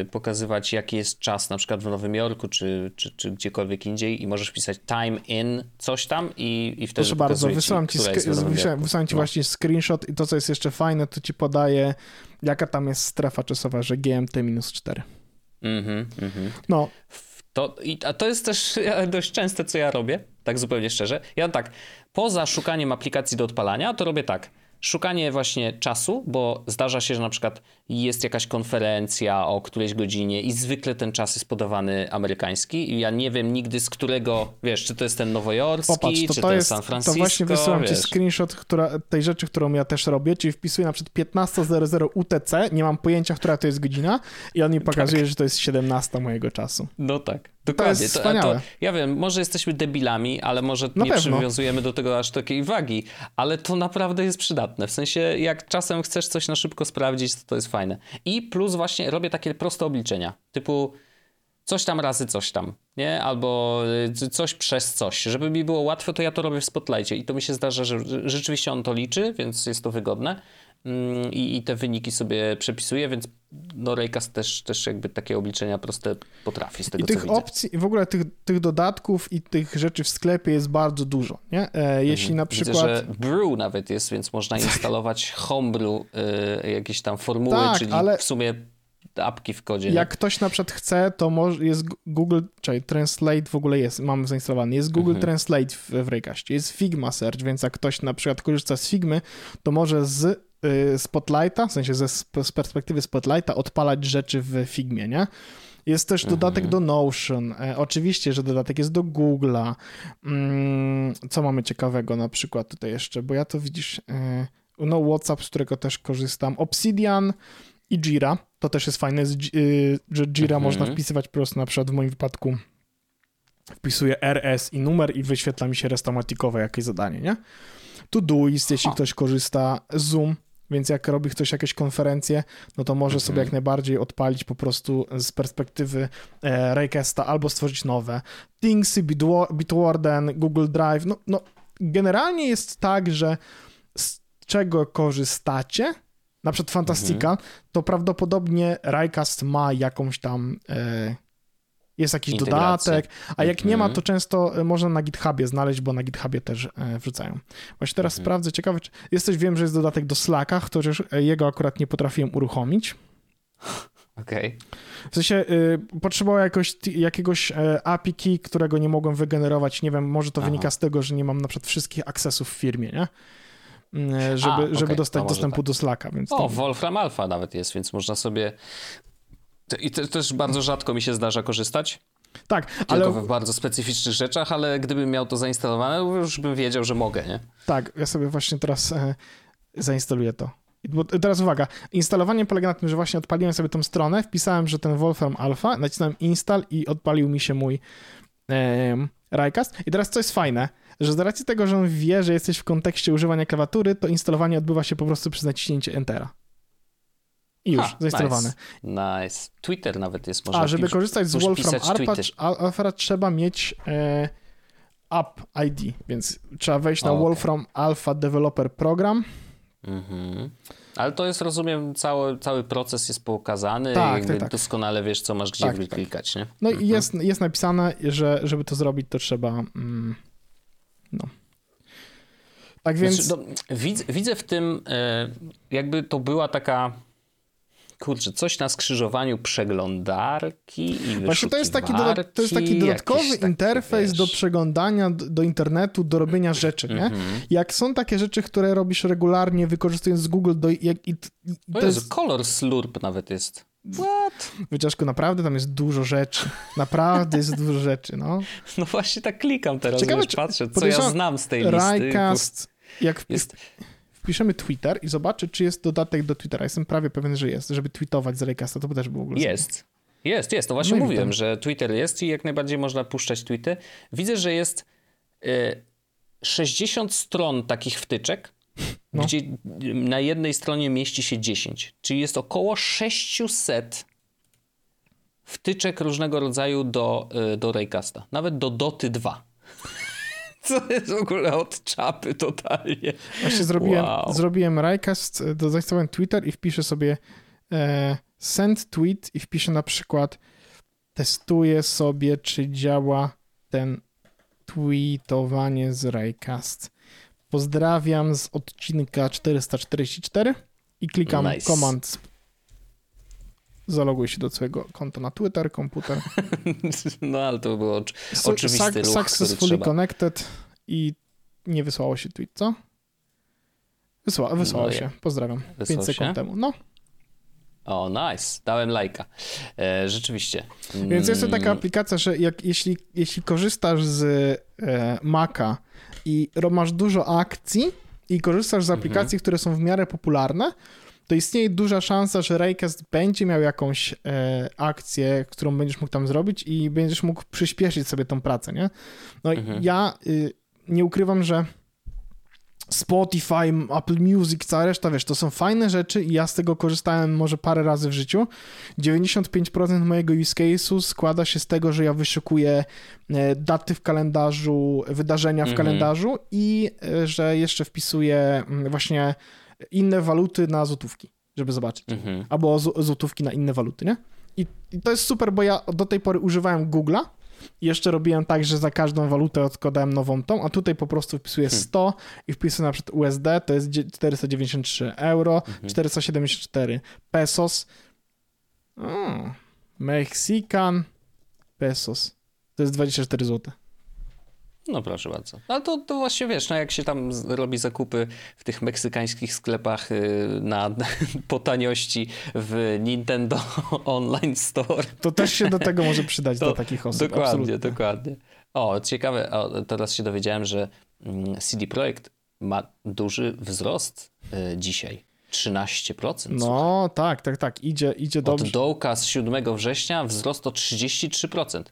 e, pokazywać jaki jest czas na przykład w Nowym Jorku czy, czy, czy gdziekolwiek indziej i możesz wpisać time in coś tam i, i wtedy Proszę bardzo, wysyłam ci, wysyłam, wysyłam ci no. właśnie screenshot i to co jest jeszcze fajne, to ci podaje jaka tam jest strefa czasowa, że GMT minus 4. Mhm, mhm. No. To, i, a to jest też dość częste, co ja robię, tak zupełnie szczerze. Ja tak, poza szukaniem aplikacji do odpalania, to robię tak szukanie właśnie czasu, bo zdarza się, że na przykład jest jakaś konferencja o którejś godzinie i zwykle ten czas jest podawany amerykański i ja nie wiem nigdy z którego, wiesz, czy to jest ten nowojorski, Popatrz, to czy to, to jest San Francisco. To właśnie wysyłam wiesz. ci screenshot która, tej rzeczy, którą ja też robię, czyli wpisuję na przykład 15.00 UTC, nie mam pojęcia, która to jest godzina i on mi pokazuje, tak. że to jest 17 mojego czasu. No tak. Dokładnie. To jest wspaniałe. To, ja wiem, może jesteśmy debilami, ale może Na nie pewno. przywiązujemy do tego aż takiej wagi, ale to naprawdę jest przydatne. W sensie, jak czasem chcesz coś na szybko sprawdzić, to to jest fajne. I plus właśnie robię takie proste obliczenia, typu coś tam razy coś tam, nie? Albo y, coś przez coś. Żeby mi było łatwe, to ja to robię w Spotlightie i to mi się zdarza, że rzeczywiście on to liczy, więc jest to wygodne. Mm, i, i te wyniki sobie przepisuje, więc no Raycast też, też jakby takie obliczenia proste potrafi z tego, I tych opcji, w ogóle tych, tych dodatków i tych rzeczy w sklepie jest bardzo dużo, nie? E, jeśli mhm. na przykład... Widzę, że Brew nawet jest, więc można instalować Homebrew, e, jakieś tam formuły, tak, czyli ale... w sumie apki w kodzie. Jak nie? ktoś na przykład chce, to może jest Google, czyli Translate w ogóle jest, mam zainstalowany, jest Google mhm. Translate w, w jest Figma Search, więc jak ktoś na przykład korzysta z Figmy, to może z Y, Spotlighta, w sensie ze, z perspektywy Spotlighta odpalać rzeczy w Figmie, nie? Jest też dodatek mhm. do Notion. E, oczywiście, że dodatek jest do Google'a. Mm, co mamy ciekawego na przykład tutaj jeszcze? Bo ja to widzisz, e, no WhatsApp, z którego też korzystam. Obsidian i Jira. To też jest fajne, y, że Jira mhm. można wpisywać po prostu na przykład w moim wypadku wpisuję RS i numer i wyświetla mi się restomatikowe jakieś zadanie, nie? Todoist, jeśli ktoś korzysta, Zoom, więc jak robi ktoś jakieś konferencje, no to może sobie mhm. jak najbardziej odpalić po prostu z perspektywy e, Raycasta albo stworzyć nowe. Thingsy, Bitwarden, Google Drive, no, no generalnie jest tak, że z czego korzystacie, na przykład Fantastica, mhm. to prawdopodobnie Raycast ma jakąś tam e, jest jakiś dodatek, a jak nie ma, mhm. to często e, można na GitHubie znaleźć, bo na GitHubie też e, wrzucają. Właśnie teraz mhm. sprawdzę, ciekawe, czy jest coś, wiem, że jest dodatek do Slacka, chociaż e, jego akurat nie potrafiłem uruchomić. Okej. Okay. W sensie y, potrzebował jakoś, jakiegoś API key, którego nie mogłem wygenerować. Nie wiem, może to Aha. wynika z tego, że nie mam na przykład wszystkich accessów w firmie, nie? Żeby, A, okay. żeby dostać dostępu tak. do Slacka. Więc o, to... Wolfram Alpha nawet jest, więc można sobie i to, też bardzo rzadko mi się zdarza korzystać. Tak, Tylko ale... w bardzo specyficznych rzeczach, ale gdybym miał to zainstalowane, już bym wiedział, że mogę, nie? Tak, ja sobie właśnie teraz e, zainstaluję to. Bo teraz uwaga, instalowanie polega na tym, że właśnie odpaliłem sobie tą stronę, wpisałem, że ten Wolfram Alpha, nacisnąłem install i odpalił mi się mój e, Raycast. I teraz co jest fajne, że z racji tego, że on wie, że jesteś w kontekście używania klawiatury, to instalowanie odbywa się po prostu przez naciśnięcie Entera. I już, ha, zainstalowane. Nice. nice. Twitter nawet jest, można A, żeby korzystać z Wolfram Alpha, trzeba mieć e, App ID, więc trzeba wejść na okay. Wolfram Alpha Developer Program. Mhm. Ale to jest, rozumiem, cały, cały proces jest pokazany tak, i tak, tak. doskonale wiesz, co masz gdzie tak, tak. klikać, nie? No mhm. i jest, jest napisane, że żeby to zrobić, to trzeba mm, no. Tak więc... Znaczy, no, widzę, widzę w tym, e, jakby to była taka kurczę, coś na skrzyżowaniu przeglądarki i Właśnie to jest taki, doda- to jest taki dodatkowy interfejs do przeglądania, do, internetu, do robienia rzeczy, nie? Mm-hmm. Jak są takie rzeczy, które robisz regularnie, wykorzystując Google do... Jak, i, i, to jest... Color Slurp nawet jest. What? Wyczaszku, naprawdę tam jest dużo rzeczy. Naprawdę jest dużo rzeczy, no. No właśnie tak klikam teraz, Ciekawe, wiesz, patrzę, co ja znam z tej listy. Rycast, jak jest wpiszemy Twitter i zobaczy, czy jest dodatek do Twittera. Jestem prawie pewien, że jest, żeby tweetować z Raycasta, to by też było w ogóle Jest. Jest, jest. To właśnie no mówiłem, że Twitter jest i jak najbardziej można puszczać tweety. Widzę, że jest y, 60 stron takich wtyczek, no. gdzie na jednej stronie mieści się 10. Czyli jest około 600 wtyczek różnego rodzaju do, y, do Raycasta. Nawet do Doty 2. Co jest w ogóle od czapy totalnie. Właśnie zrobiłem, Wow. zrobiłem Raycast, do zainstalowałem Twitter i wpiszę sobie e, send tweet i wpiszę na przykład testuję sobie, czy działa ten tweetowanie z Raycast. Pozdrawiam z odcinka 444 i klikam Nice. command zaloguj się do swojego konta na Twitter, komputer. No ale to było ocz- Su- oczywisty suc- ruch, Successfully connected i nie wysłało się tweet, co? Wysła, wysłało No, się, pozdrawiam. Wysłał 5 sekund się? temu. No, O, nice. Dałem lajka. E, rzeczywiście. więc jest to taka Mm, aplikacja, że jak, jeśli, jeśli korzystasz z e, Maca i masz dużo akcji i korzystasz z Mhm. aplikacji, które są w miarę popularne, to istnieje duża szansa, że Raycast będzie miał jakąś e, akcję, którą będziesz mógł tam zrobić i będziesz mógł przyspieszyć sobie tą pracę, nie? No i Mhm. ja y, nie ukrywam, że Spotify, Apple Music, cała reszta, wiesz, to są fajne rzeczy i ja z tego korzystałem może parę razy w życiu. 95% mojego use case'u składa się z tego, że ja wyszukuję e, daty w kalendarzu, wydarzenia w Mhm. kalendarzu i e, że jeszcze wpisuję mm, właśnie inne waluty na złotówki, żeby zobaczyć. Mhm. Albo złotówki na inne waluty, nie? I, I to jest super, bo ja do tej pory używałem Google'a jeszcze robiłem tak, że za każdą walutę odkładałem nową tą, a tutaj po prostu wpisuję Hmm. 100 i wpisuję na przykład USD, to jest dzie- 493 euro, Mhm. 474 pesos. O, Mexican pesos. To jest 24 zł. No proszę bardzo. Ale to, to właśnie wiesz, no jak się tam robi zakupy w tych meksykańskich sklepach y, na, po taniości w Nintendo Online Store. To też się do tego może przydać To dla takich osób. Dokładnie, absolutnie. dokładnie. O, ciekawe, o, teraz się dowiedziałem, że mm, CD Projekt ma duży wzrost y, dzisiaj. 13%. No tak, tak, tak. Idzie, idzie Od dobrze. dołka z 7 września wzrost o 33%.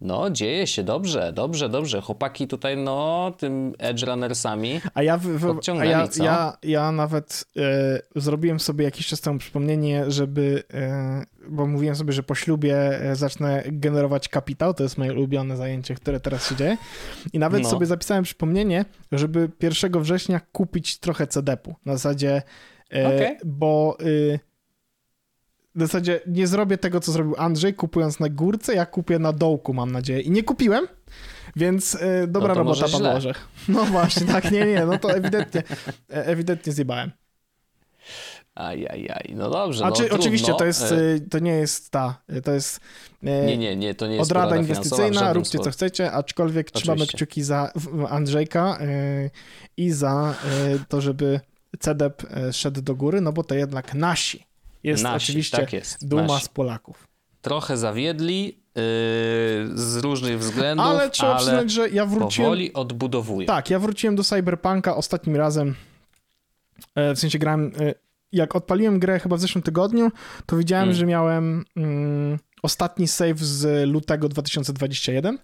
No, dzieje się dobrze, dobrze, dobrze. Chłopaki tutaj, no, tym Edge Runnersami. A ja, w, w, a ja, ja, ja nawet e, zrobiłem sobie jakiś czas temu przypomnienie, żeby, e, bo mówiłem sobie, że po ślubie e, zacznę generować kapitał, to jest moje ulubione zajęcie, które teraz się dzieje. I nawet No. sobie zapisałem przypomnienie, żeby 1 września kupić trochę CD-pu. Na zasadzie, e, Okej. bo y, w zasadzie nie zrobię tego, co zrobił Andrzej, kupując na górce, ja kupię na dołku, mam nadzieję. I nie kupiłem, więc y, dobra No robota, Paweł. Orzech. No właśnie, tak, nie, nie, no to ewidentnie, e, ewidentnie zjebałem. Ajajaj, no dobrze. A no, czy, trudno. oczywiście to jest, E, to nie jest ta, to jest Nie, nie, nie, to nie jest odrada inwestycyjna, róbcie co chcecie, aczkolwiek trzymamy Oczywiście. kciuki za Andrzejka i za to, żeby CDEP szedł do góry, no bo to jednak nasi. Jest Nasi, oczywiście tak jest, duma nasi. z Polaków. Trochę zawiedli yy, z różnych względów, Ale trzeba ale przyznać, że ja wróciłem. powoli odbudowują. Tak, ja wróciłem do Cyberpunka ostatnim razem. e, W sensie grałem. e, Jak odpaliłem grę chyba w zeszłym tygodniu, to widziałem, Mm. że miałem mm, ostatni save z lutego 2021.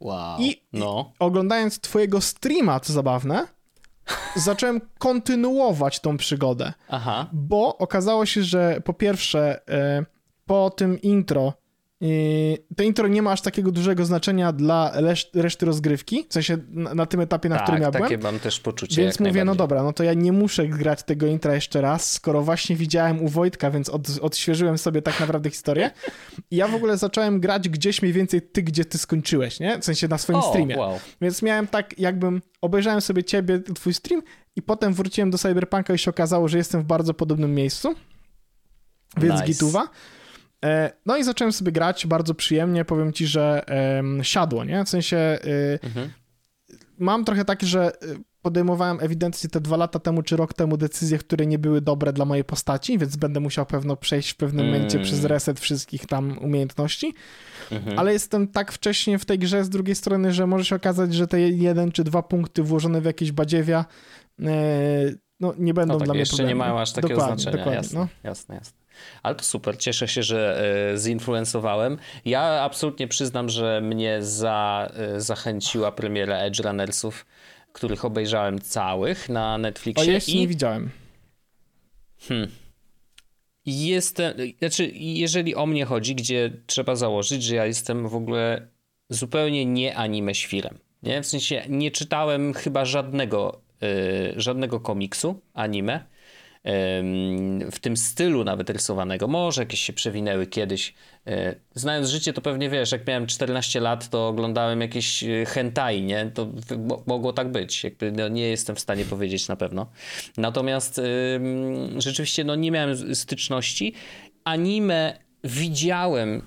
Wow. I- no. Oglądając Twojego streama, co zabawne, zacząłem kontynuować tą przygodę. Aha. Bo okazało się, że po pierwsze, e, po tym intro, to intro nie ma aż takiego dużego znaczenia dla reszty rozgrywki, w sensie na, na tym etapie, na którym ja tak, byłem. takie mam też poczucie. Więc mówię, no dobra, no to ja nie muszę grać tego intra jeszcze raz, skoro właśnie widziałem u Wojtka, więc od, odświeżyłem sobie tak naprawdę historię. I ja w ogóle zacząłem grać gdzieś mniej więcej ty, gdzie ty skończyłeś, nie? W sensie na swoim O, streamie. wow. Więc miałem tak, jakbym obejrzałem sobie ciebie, twój stream i potem wróciłem do Cyberpunka i się okazało, że jestem w bardzo podobnym miejscu. Więc Nice. gituwa. E, No i zacząłem sobie grać bardzo przyjemnie. Powiem ci, że siadło, nie? W sensie y, Mhm. mam trochę tak, że y, podejmowałem ewidentnie te dwa lata temu czy rok temu decyzje, które nie były dobre dla mojej postaci, więc będę musiał pewno przejść w pewnym Mm. momencie przez reset wszystkich tam umiejętności. Mhm. Ale jestem tak wcześnie w tej grze z drugiej strony, że może się okazać, że te jeden czy dwa punkty włożone w jakieś badziewia e, no, nie będą No tak, dla mnie jeszcze problemem. nie mają aż takiego dokładnie, znaczenia. Dokładnie, jasne, no. jasne, jasne. Ale to super, cieszę się, że e, zinfluencowałem. Ja absolutnie przyznam, że mnie za, e, zachęciła premiera Edge Runnersów, których obejrzałem całych na O, Netflixie. ja jeszcze i nie widziałem. Jestem, znaczy, jeżeli o mnie chodzi, gdzie trzeba założyć, że ja jestem w ogóle zupełnie nie anime świrem. Nie? W sensie nie czytałem chyba żadnego, yy, żadnego komiksu, anime w tym stylu nawet rysowanego. Może jakieś się przewinęły kiedyś. E, znając życie, to pewnie wiesz, jak miałem 14 lat, to oglądałem jakieś e, hentai, nie? To mogło tak być. Jakby no, nie jestem w stanie powiedzieć na pewno. Natomiast rzeczywiście no, nie miałem styczności. Anime widziałem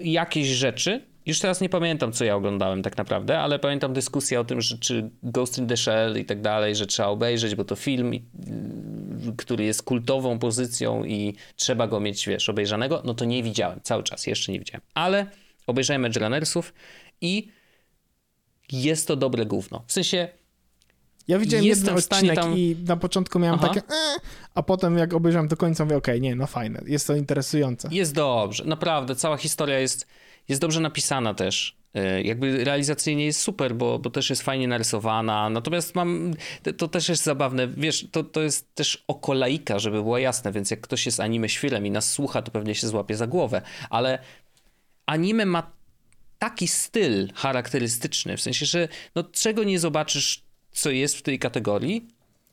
jakieś rzeczy, już teraz nie pamiętam, co ja oglądałem tak naprawdę, ale pamiętam dyskusję o tym, że czy Ghost in the Shell i tak dalej, że trzeba obejrzeć, bo to film, y, który jest kultową pozycją i trzeba go mieć, wiesz, obejrzanego. No to nie widziałem, cały czas, jeszcze nie widziałem. Ale obejrzałem Edge Runnersów i jest to dobre gówno. W sensie... Ja widziałem jeden odcinek tam... i na początku miałem Aha. takie, e", a potem jak obejrzałem do końca mówię, okej, okay, nie, no fajne, jest to interesujące. Jest dobrze, naprawdę, cała historia jest jest dobrze napisana też. E, jakby realizacyjnie jest super, bo, bo też jest fajnie narysowana. Natomiast mam. To też jest zabawne. Wiesz, to, to jest też okolaika, żeby było jasne, więc jak ktoś jest anime świrem i nas słucha, to pewnie się złapie za głowę. Ale anime ma taki styl charakterystyczny, w sensie, że no, czego nie zobaczysz, co jest w tej kategorii,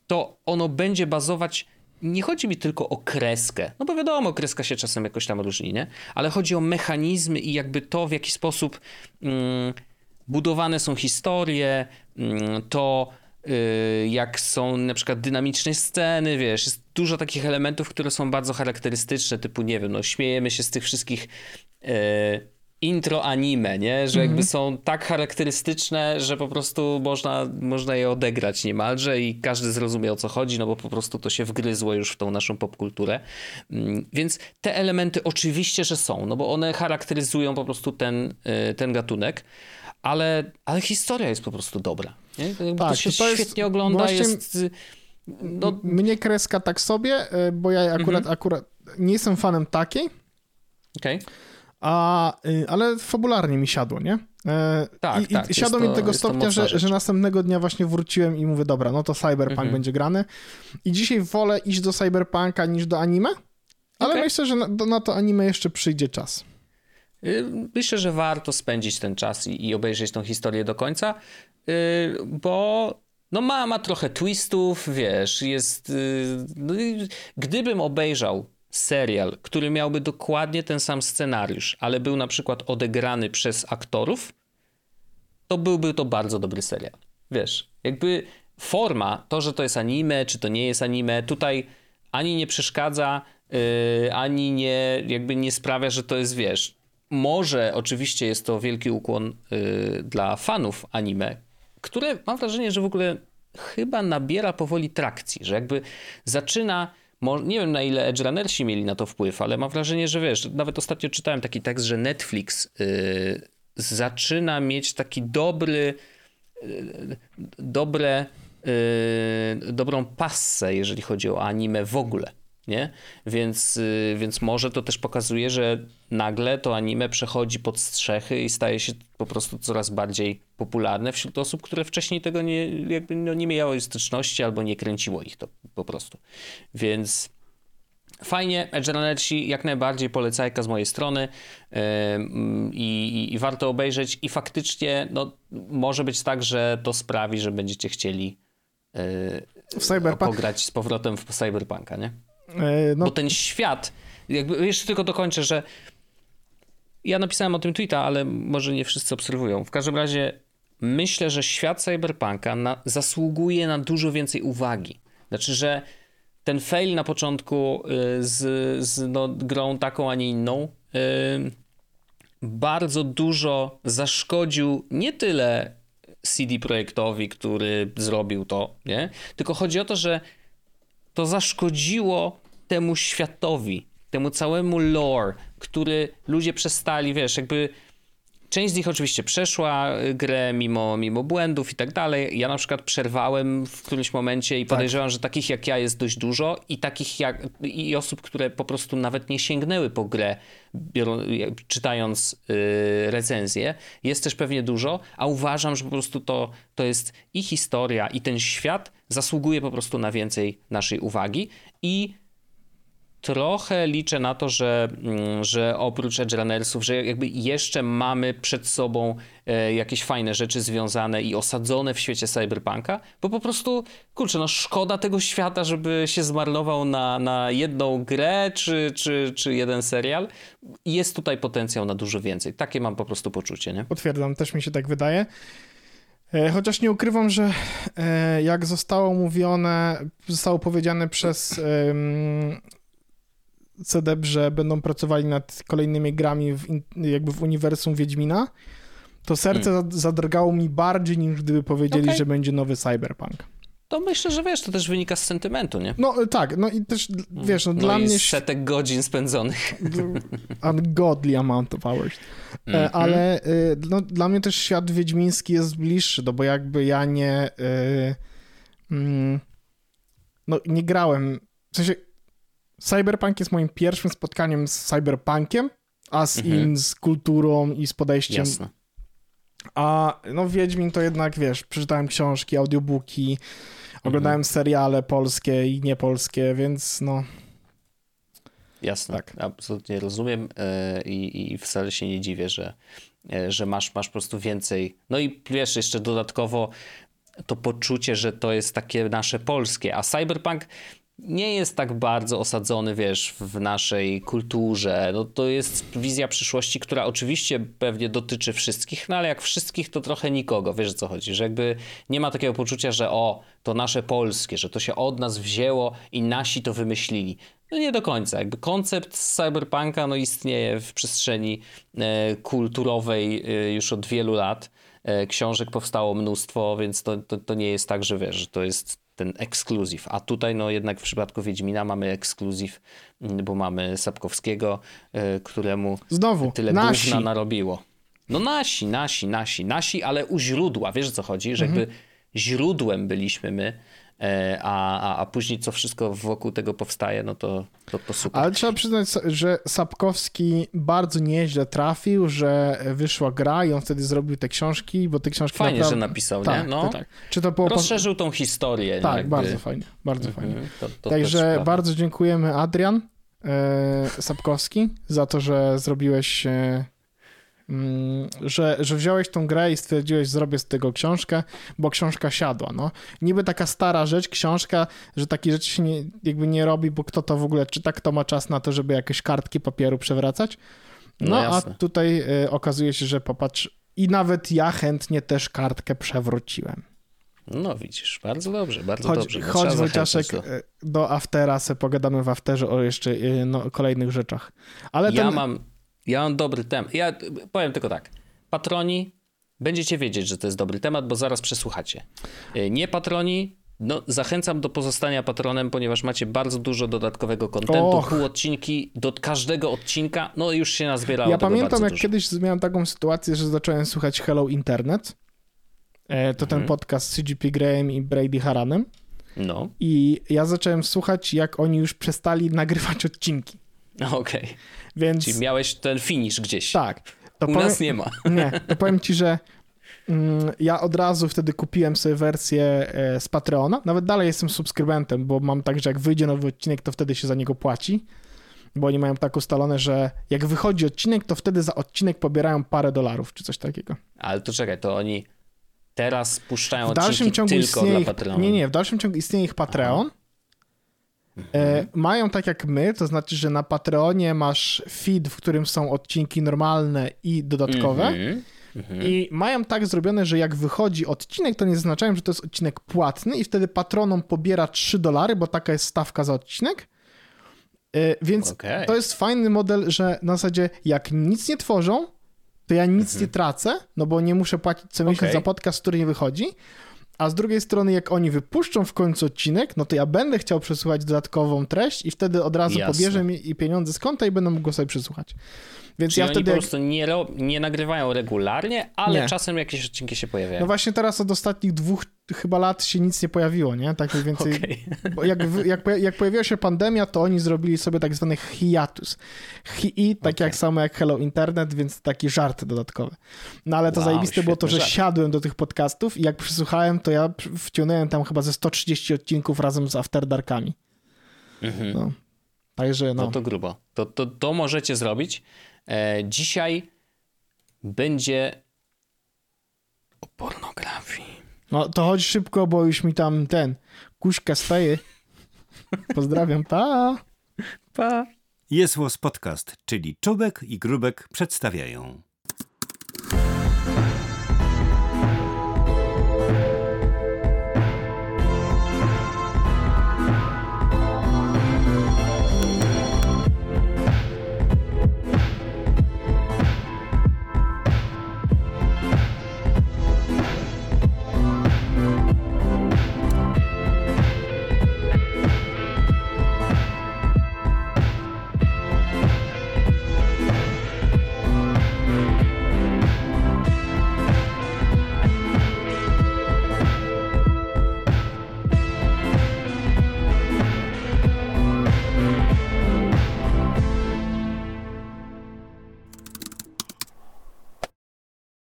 to ono będzie bazować nie chodzi mi tylko o kreskę, no bo wiadomo, kreska się czasem jakoś tam różni, nie? Ale chodzi o mechanizmy i jakby to, w jaki sposób mm, budowane są historie, mm, to y, jak są na przykład dynamiczne sceny, wiesz, jest dużo takich elementów, które są bardzo charakterystyczne, typu, nie wiem, no śmiejemy się z tych wszystkich y, intro anime, nie? Że jakby -hmm. są tak charakterystyczne, że po prostu można, można je odegrać niemalże i każdy zrozumie o co chodzi, no bo po prostu to się wgryzło już w tą naszą popkulturę. Mm, więc te elementy oczywiście, że są, no bo one charakteryzują po prostu ten, y, ten gatunek, ale, ale historia jest po prostu dobra. Nie? Tak, to się to świetnie jest ogląda, właśnie... jest... No... Mnie kreska tak sobie, y, bo ja akurat, -hmm. akurat nie jestem fanem takiej. Okej. Okay a, y, ale fabularnie mi siadło, nie? E, tak, I, tak. I siadło mi do tego stopnia, że, że następnego dnia właśnie wróciłem i mówię, dobra, no to Cyberpunk mhm. będzie grany. I dzisiaj wolę iść do Cyberpunka niż do anime, ale okay. myślę, że na, na, to anime jeszcze przyjdzie czas. Y, myślę, że warto spędzić ten czas i, i obejrzeć tą historię do końca, yy, bo no ma, ma trochę twistów, wiesz, jest... Yy, no, gdybym obejrzał serial, który miałby dokładnie ten sam scenariusz, ale był na przykład odegrany przez aktorów, to byłby to bardzo dobry serial. Wiesz, jakby forma, to, że to jest anime, czy to nie jest anime, tutaj ani nie przeszkadza, yy, ani nie, jakby nie sprawia, że to jest, wiesz, może oczywiście jest to wielki ukłon yy, dla fanów anime, które mam wrażenie, że w ogóle chyba nabiera powoli trakcji, że jakby zaczyna nie wiem na ile Edge Runnersi mieli na to wpływ, ale mam wrażenie, że wiesz, nawet ostatnio czytałem taki tekst, że Netflix yy, zaczyna mieć taki dobry, yy, dobre, yy, dobrą passę, jeżeli chodzi o anime w ogóle nie? Więc, y, więc może to też pokazuje, że nagle to anime przechodzi pod strzechy i staje się po prostu coraz bardziej popularne wśród osób, które wcześniej tego nie, jakby no nie miały styczności albo nie kręciło ich to po prostu. Więc fajnie, Edge Runnersi jak najbardziej polecajka z mojej strony yy, i, i, warto obejrzeć i faktycznie no, może być tak, że to sprawi, że będziecie chcieli yy, w Cyberpunk. pograć z powrotem w Cyberpunka, nie? E, no. Bo ten świat, jakby jeszcze tylko dokończę, że ja napisałem o tym tweeta, ale może nie wszyscy obserwują. W każdym razie myślę, że świat cyberpunka na, zasługuje na dużo więcej uwagi. Znaczy, że ten fail na początku y, z, z no, grą taką, a nie inną y, bardzo dużo zaszkodził nie tyle CD Projektowi, który zrobił to, nie? Tylko chodzi o to, że to zaszkodziło temu światowi, temu całemu lore, który ludzie przestali, wiesz, jakby Część z nich oczywiście przeszła y, grę mimo, mimo błędów i tak dalej. Ja na przykład przerwałem w którymś momencie i tak. podejrzewam, tak. że takich jak ja jest dość dużo i takich jak i osób, które po prostu nawet nie sięgnęły po grę, biorą, czytając yy, recenzję, jest też pewnie dużo, a uważam, że po prostu to, to jest i historia, i ten świat zasługuje po prostu na więcej naszej uwagi i trochę liczę na to, że, mm, że oprócz Edge Runnersów, że jakby jeszcze mamy przed sobą e, jakieś fajne rzeczy związane i osadzone w świecie cyberpunka, bo po prostu, kurczę, no szkoda tego świata, żeby się zmarnował na, na jedną grę czy, czy, czy jeden serial. Jest tutaj potencjał na dużo więcej. Takie mam po prostu poczucie, nie? Potwierdzam, też mi się tak wydaje. E, chociaż nie ukrywam, że e, jak zostało mówione, zostało powiedziane przez CDEP, że będą pracowali nad kolejnymi grami w, jakby w uniwersum Wiedźmina, to serce hmm. zadrgało mi bardziej niż gdyby powiedzieli, okay. że będzie nowy Cyberpunk. To myślę, że wiesz, to też wynika z sentymentu, nie? No e, tak, no i też, wiesz, no, no dla mnie... setek godzin spędzonych. Ungodly amount of hours. Mm -hmm. Ale e, no, dla mnie też świat wiedźmiński jest bliższy, no bo jakby ja nie... Mm, no nie grałem, w sensie Cyberpunk jest moim pierwszym spotkaniem z cyberpunkiem, a z mhm. in, z kulturą i z podejściem. Jasne. A no Wiedźmin to jednak, wiesz, przeczytałem książki, audiobooki, oglądałem mhm. seriale polskie i niepolskie, więc no... Jasne, tak. absolutnie rozumiem yy, i wcale się nie dziwię, że, yy, że masz, masz po prostu więcej. No i wiesz, jeszcze dodatkowo to poczucie, że to jest takie nasze polskie, a Cyberpunk nie jest tak bardzo osadzony, wiesz, w naszej kulturze. No, to jest wizja przyszłości, która oczywiście pewnie dotyczy wszystkich, no ale jak wszystkich, to trochę nikogo, wiesz o co chodzi, że jakby nie ma takiego poczucia, że o, to nasze polskie, że to się od nas wzięło i nasi to wymyślili. No nie do końca. Jakby koncept cyberpunka no, istnieje w przestrzeni e, kulturowej e, już od wielu lat. E, książek powstało mnóstwo, więc to, to, to nie jest tak, że wiesz, to jest ten ekskluzyw. A tutaj no jednak w przypadku Wiedźmina mamy ekskluzyw, mm, bo mamy Sapkowskiego, e, któremu Znowu, tyle nasi. gówna narobiło. No nasi, nasi, nasi, nasi, ale u źródła, wiesz o co chodzi? Że mhm. jakby źródłem byliśmy my, a, a, a później co wszystko wokół tego powstaje, no to, to, to super. Ale trzeba przyznać, że Sapkowski bardzo nieźle trafił, że wyszła gra i on wtedy zrobił te książki, bo te książki Fajnie, naprawdę... że napisał, tak, nie? No. tak. Czy to było... Rozszerzył tą historię. Tak, jakby. bardzo fajnie, bardzo mhm, fajnie. To, Także bardzo dziękujemy Adrian e, Sapkowski za to, że zrobiłeś e, że, że wziąłeś tą grę i stwierdziłeś, zrobię z tego książkę, bo książka siadła, no. Niby taka stara rzecz, książka, że takie rzeczy się nie, jakby nie robi, bo kto to w ogóle czyta, kto ma czas na to, żeby jakieś kartki papieru przewracać. No, no a tutaj y, okazuje się, że popatrz, i nawet ja chętnie też kartkę przewróciłem. No widzisz, bardzo dobrze, bardzo chodź, dobrze. Chodź Wojciaszek do... Y, do aftera, se pogadamy w afterze o jeszcze y, no, kolejnych rzeczach. Ale ja ten... mam ja mam dobry temat. Ja powiem tylko tak. Patroni, będziecie wiedzieć, że to jest dobry temat, bo zaraz przesłuchacie. E, nie patroni, no, zachęcam do pozostania patronem, ponieważ macie bardzo dużo dodatkowego kontentu, pół odcinki, do każdego odcinka, no już się nazbierało Ja pamiętam, jak dużo. kiedyś miałem taką sytuację, że zacząłem słuchać Hello Internet, e, to ten mhm. podcast z CGP Graham i Brady Haranem. No. I ja zacząłem słuchać, jak oni już przestali nagrywać odcinki. Okej. Okay. Więc... Czyli miałeś ten finish gdzieś. Tak. To U powiem... nas nie ma. Nie, to powiem ci, że mm, ja od razu wtedy kupiłem sobie wersję e, z Patreona. Nawet dalej jestem subskrybentem, bo mam tak, że jak wyjdzie nowy odcinek, to wtedy się za niego płaci. Bo oni mają tak ustalone, że jak wychodzi odcinek, to wtedy za odcinek pobierają parę dolarów, czy coś takiego. Ale to czekaj, to oni teraz puszczają w dalszym ciągu tylko dla Patreona. Nie, nie, w dalszym ciągu istnieje ich Patreon. Aha E, mają tak jak my, to znaczy, że na Patreonie masz feed, w którym są odcinki normalne i dodatkowe. Mm -hmm. I mają tak zrobione, że jak wychodzi odcinek, to nie zaznaczają, że to jest odcinek płatny i wtedy patronom pobiera 3 dolary, bo taka jest stawka za odcinek. E, więc okay. to jest fajny model, że na zasadzie jak nic nie tworzą, to ja nic nie tracę, no bo nie muszę płacić co miesiąc okay. za podcast, który nie wychodzi. A z drugiej strony, jak oni wypuszczą w końcu odcinek, no to ja będę chciał przesłuchać dodatkową treść i wtedy od razu Jasne. pobierze mi i pieniądze z konta i będę mógł go sobie przesłuchać. Więc Czyli ja oni wtedy. po prostu nie, nie nagrywają regularnie, ale nie. czasem jakieś odcinki się pojawiają. No właśnie teraz od ostatnich dwóch chyba lat się nic nie pojawiło, nie? Tak mniej więcej. Okay. Jak, jak, jak pojawiła się pandemia, to oni zrobili sobie tak zwany hiatus. Hi, tak okay. jak samo jak Hello Internet, więc taki żart dodatkowy. No ale to wow, zajebiste było to, że żart. siadłem do tych podcastów i jak przysłuchałem, to ja wciągnąłem tam chyba ze 130 odcinków razem z After Darkami. Mhm. No. Także no. No to grubo. To, to, to możecie zrobić. E, dzisiaj będzie o pornografii. No to chodź szybko, bo już mi tam ten kuśka staje. Pozdrawiam, pa! Pa! Jest Podcast, czyli Czubek i Grubek przedstawiają.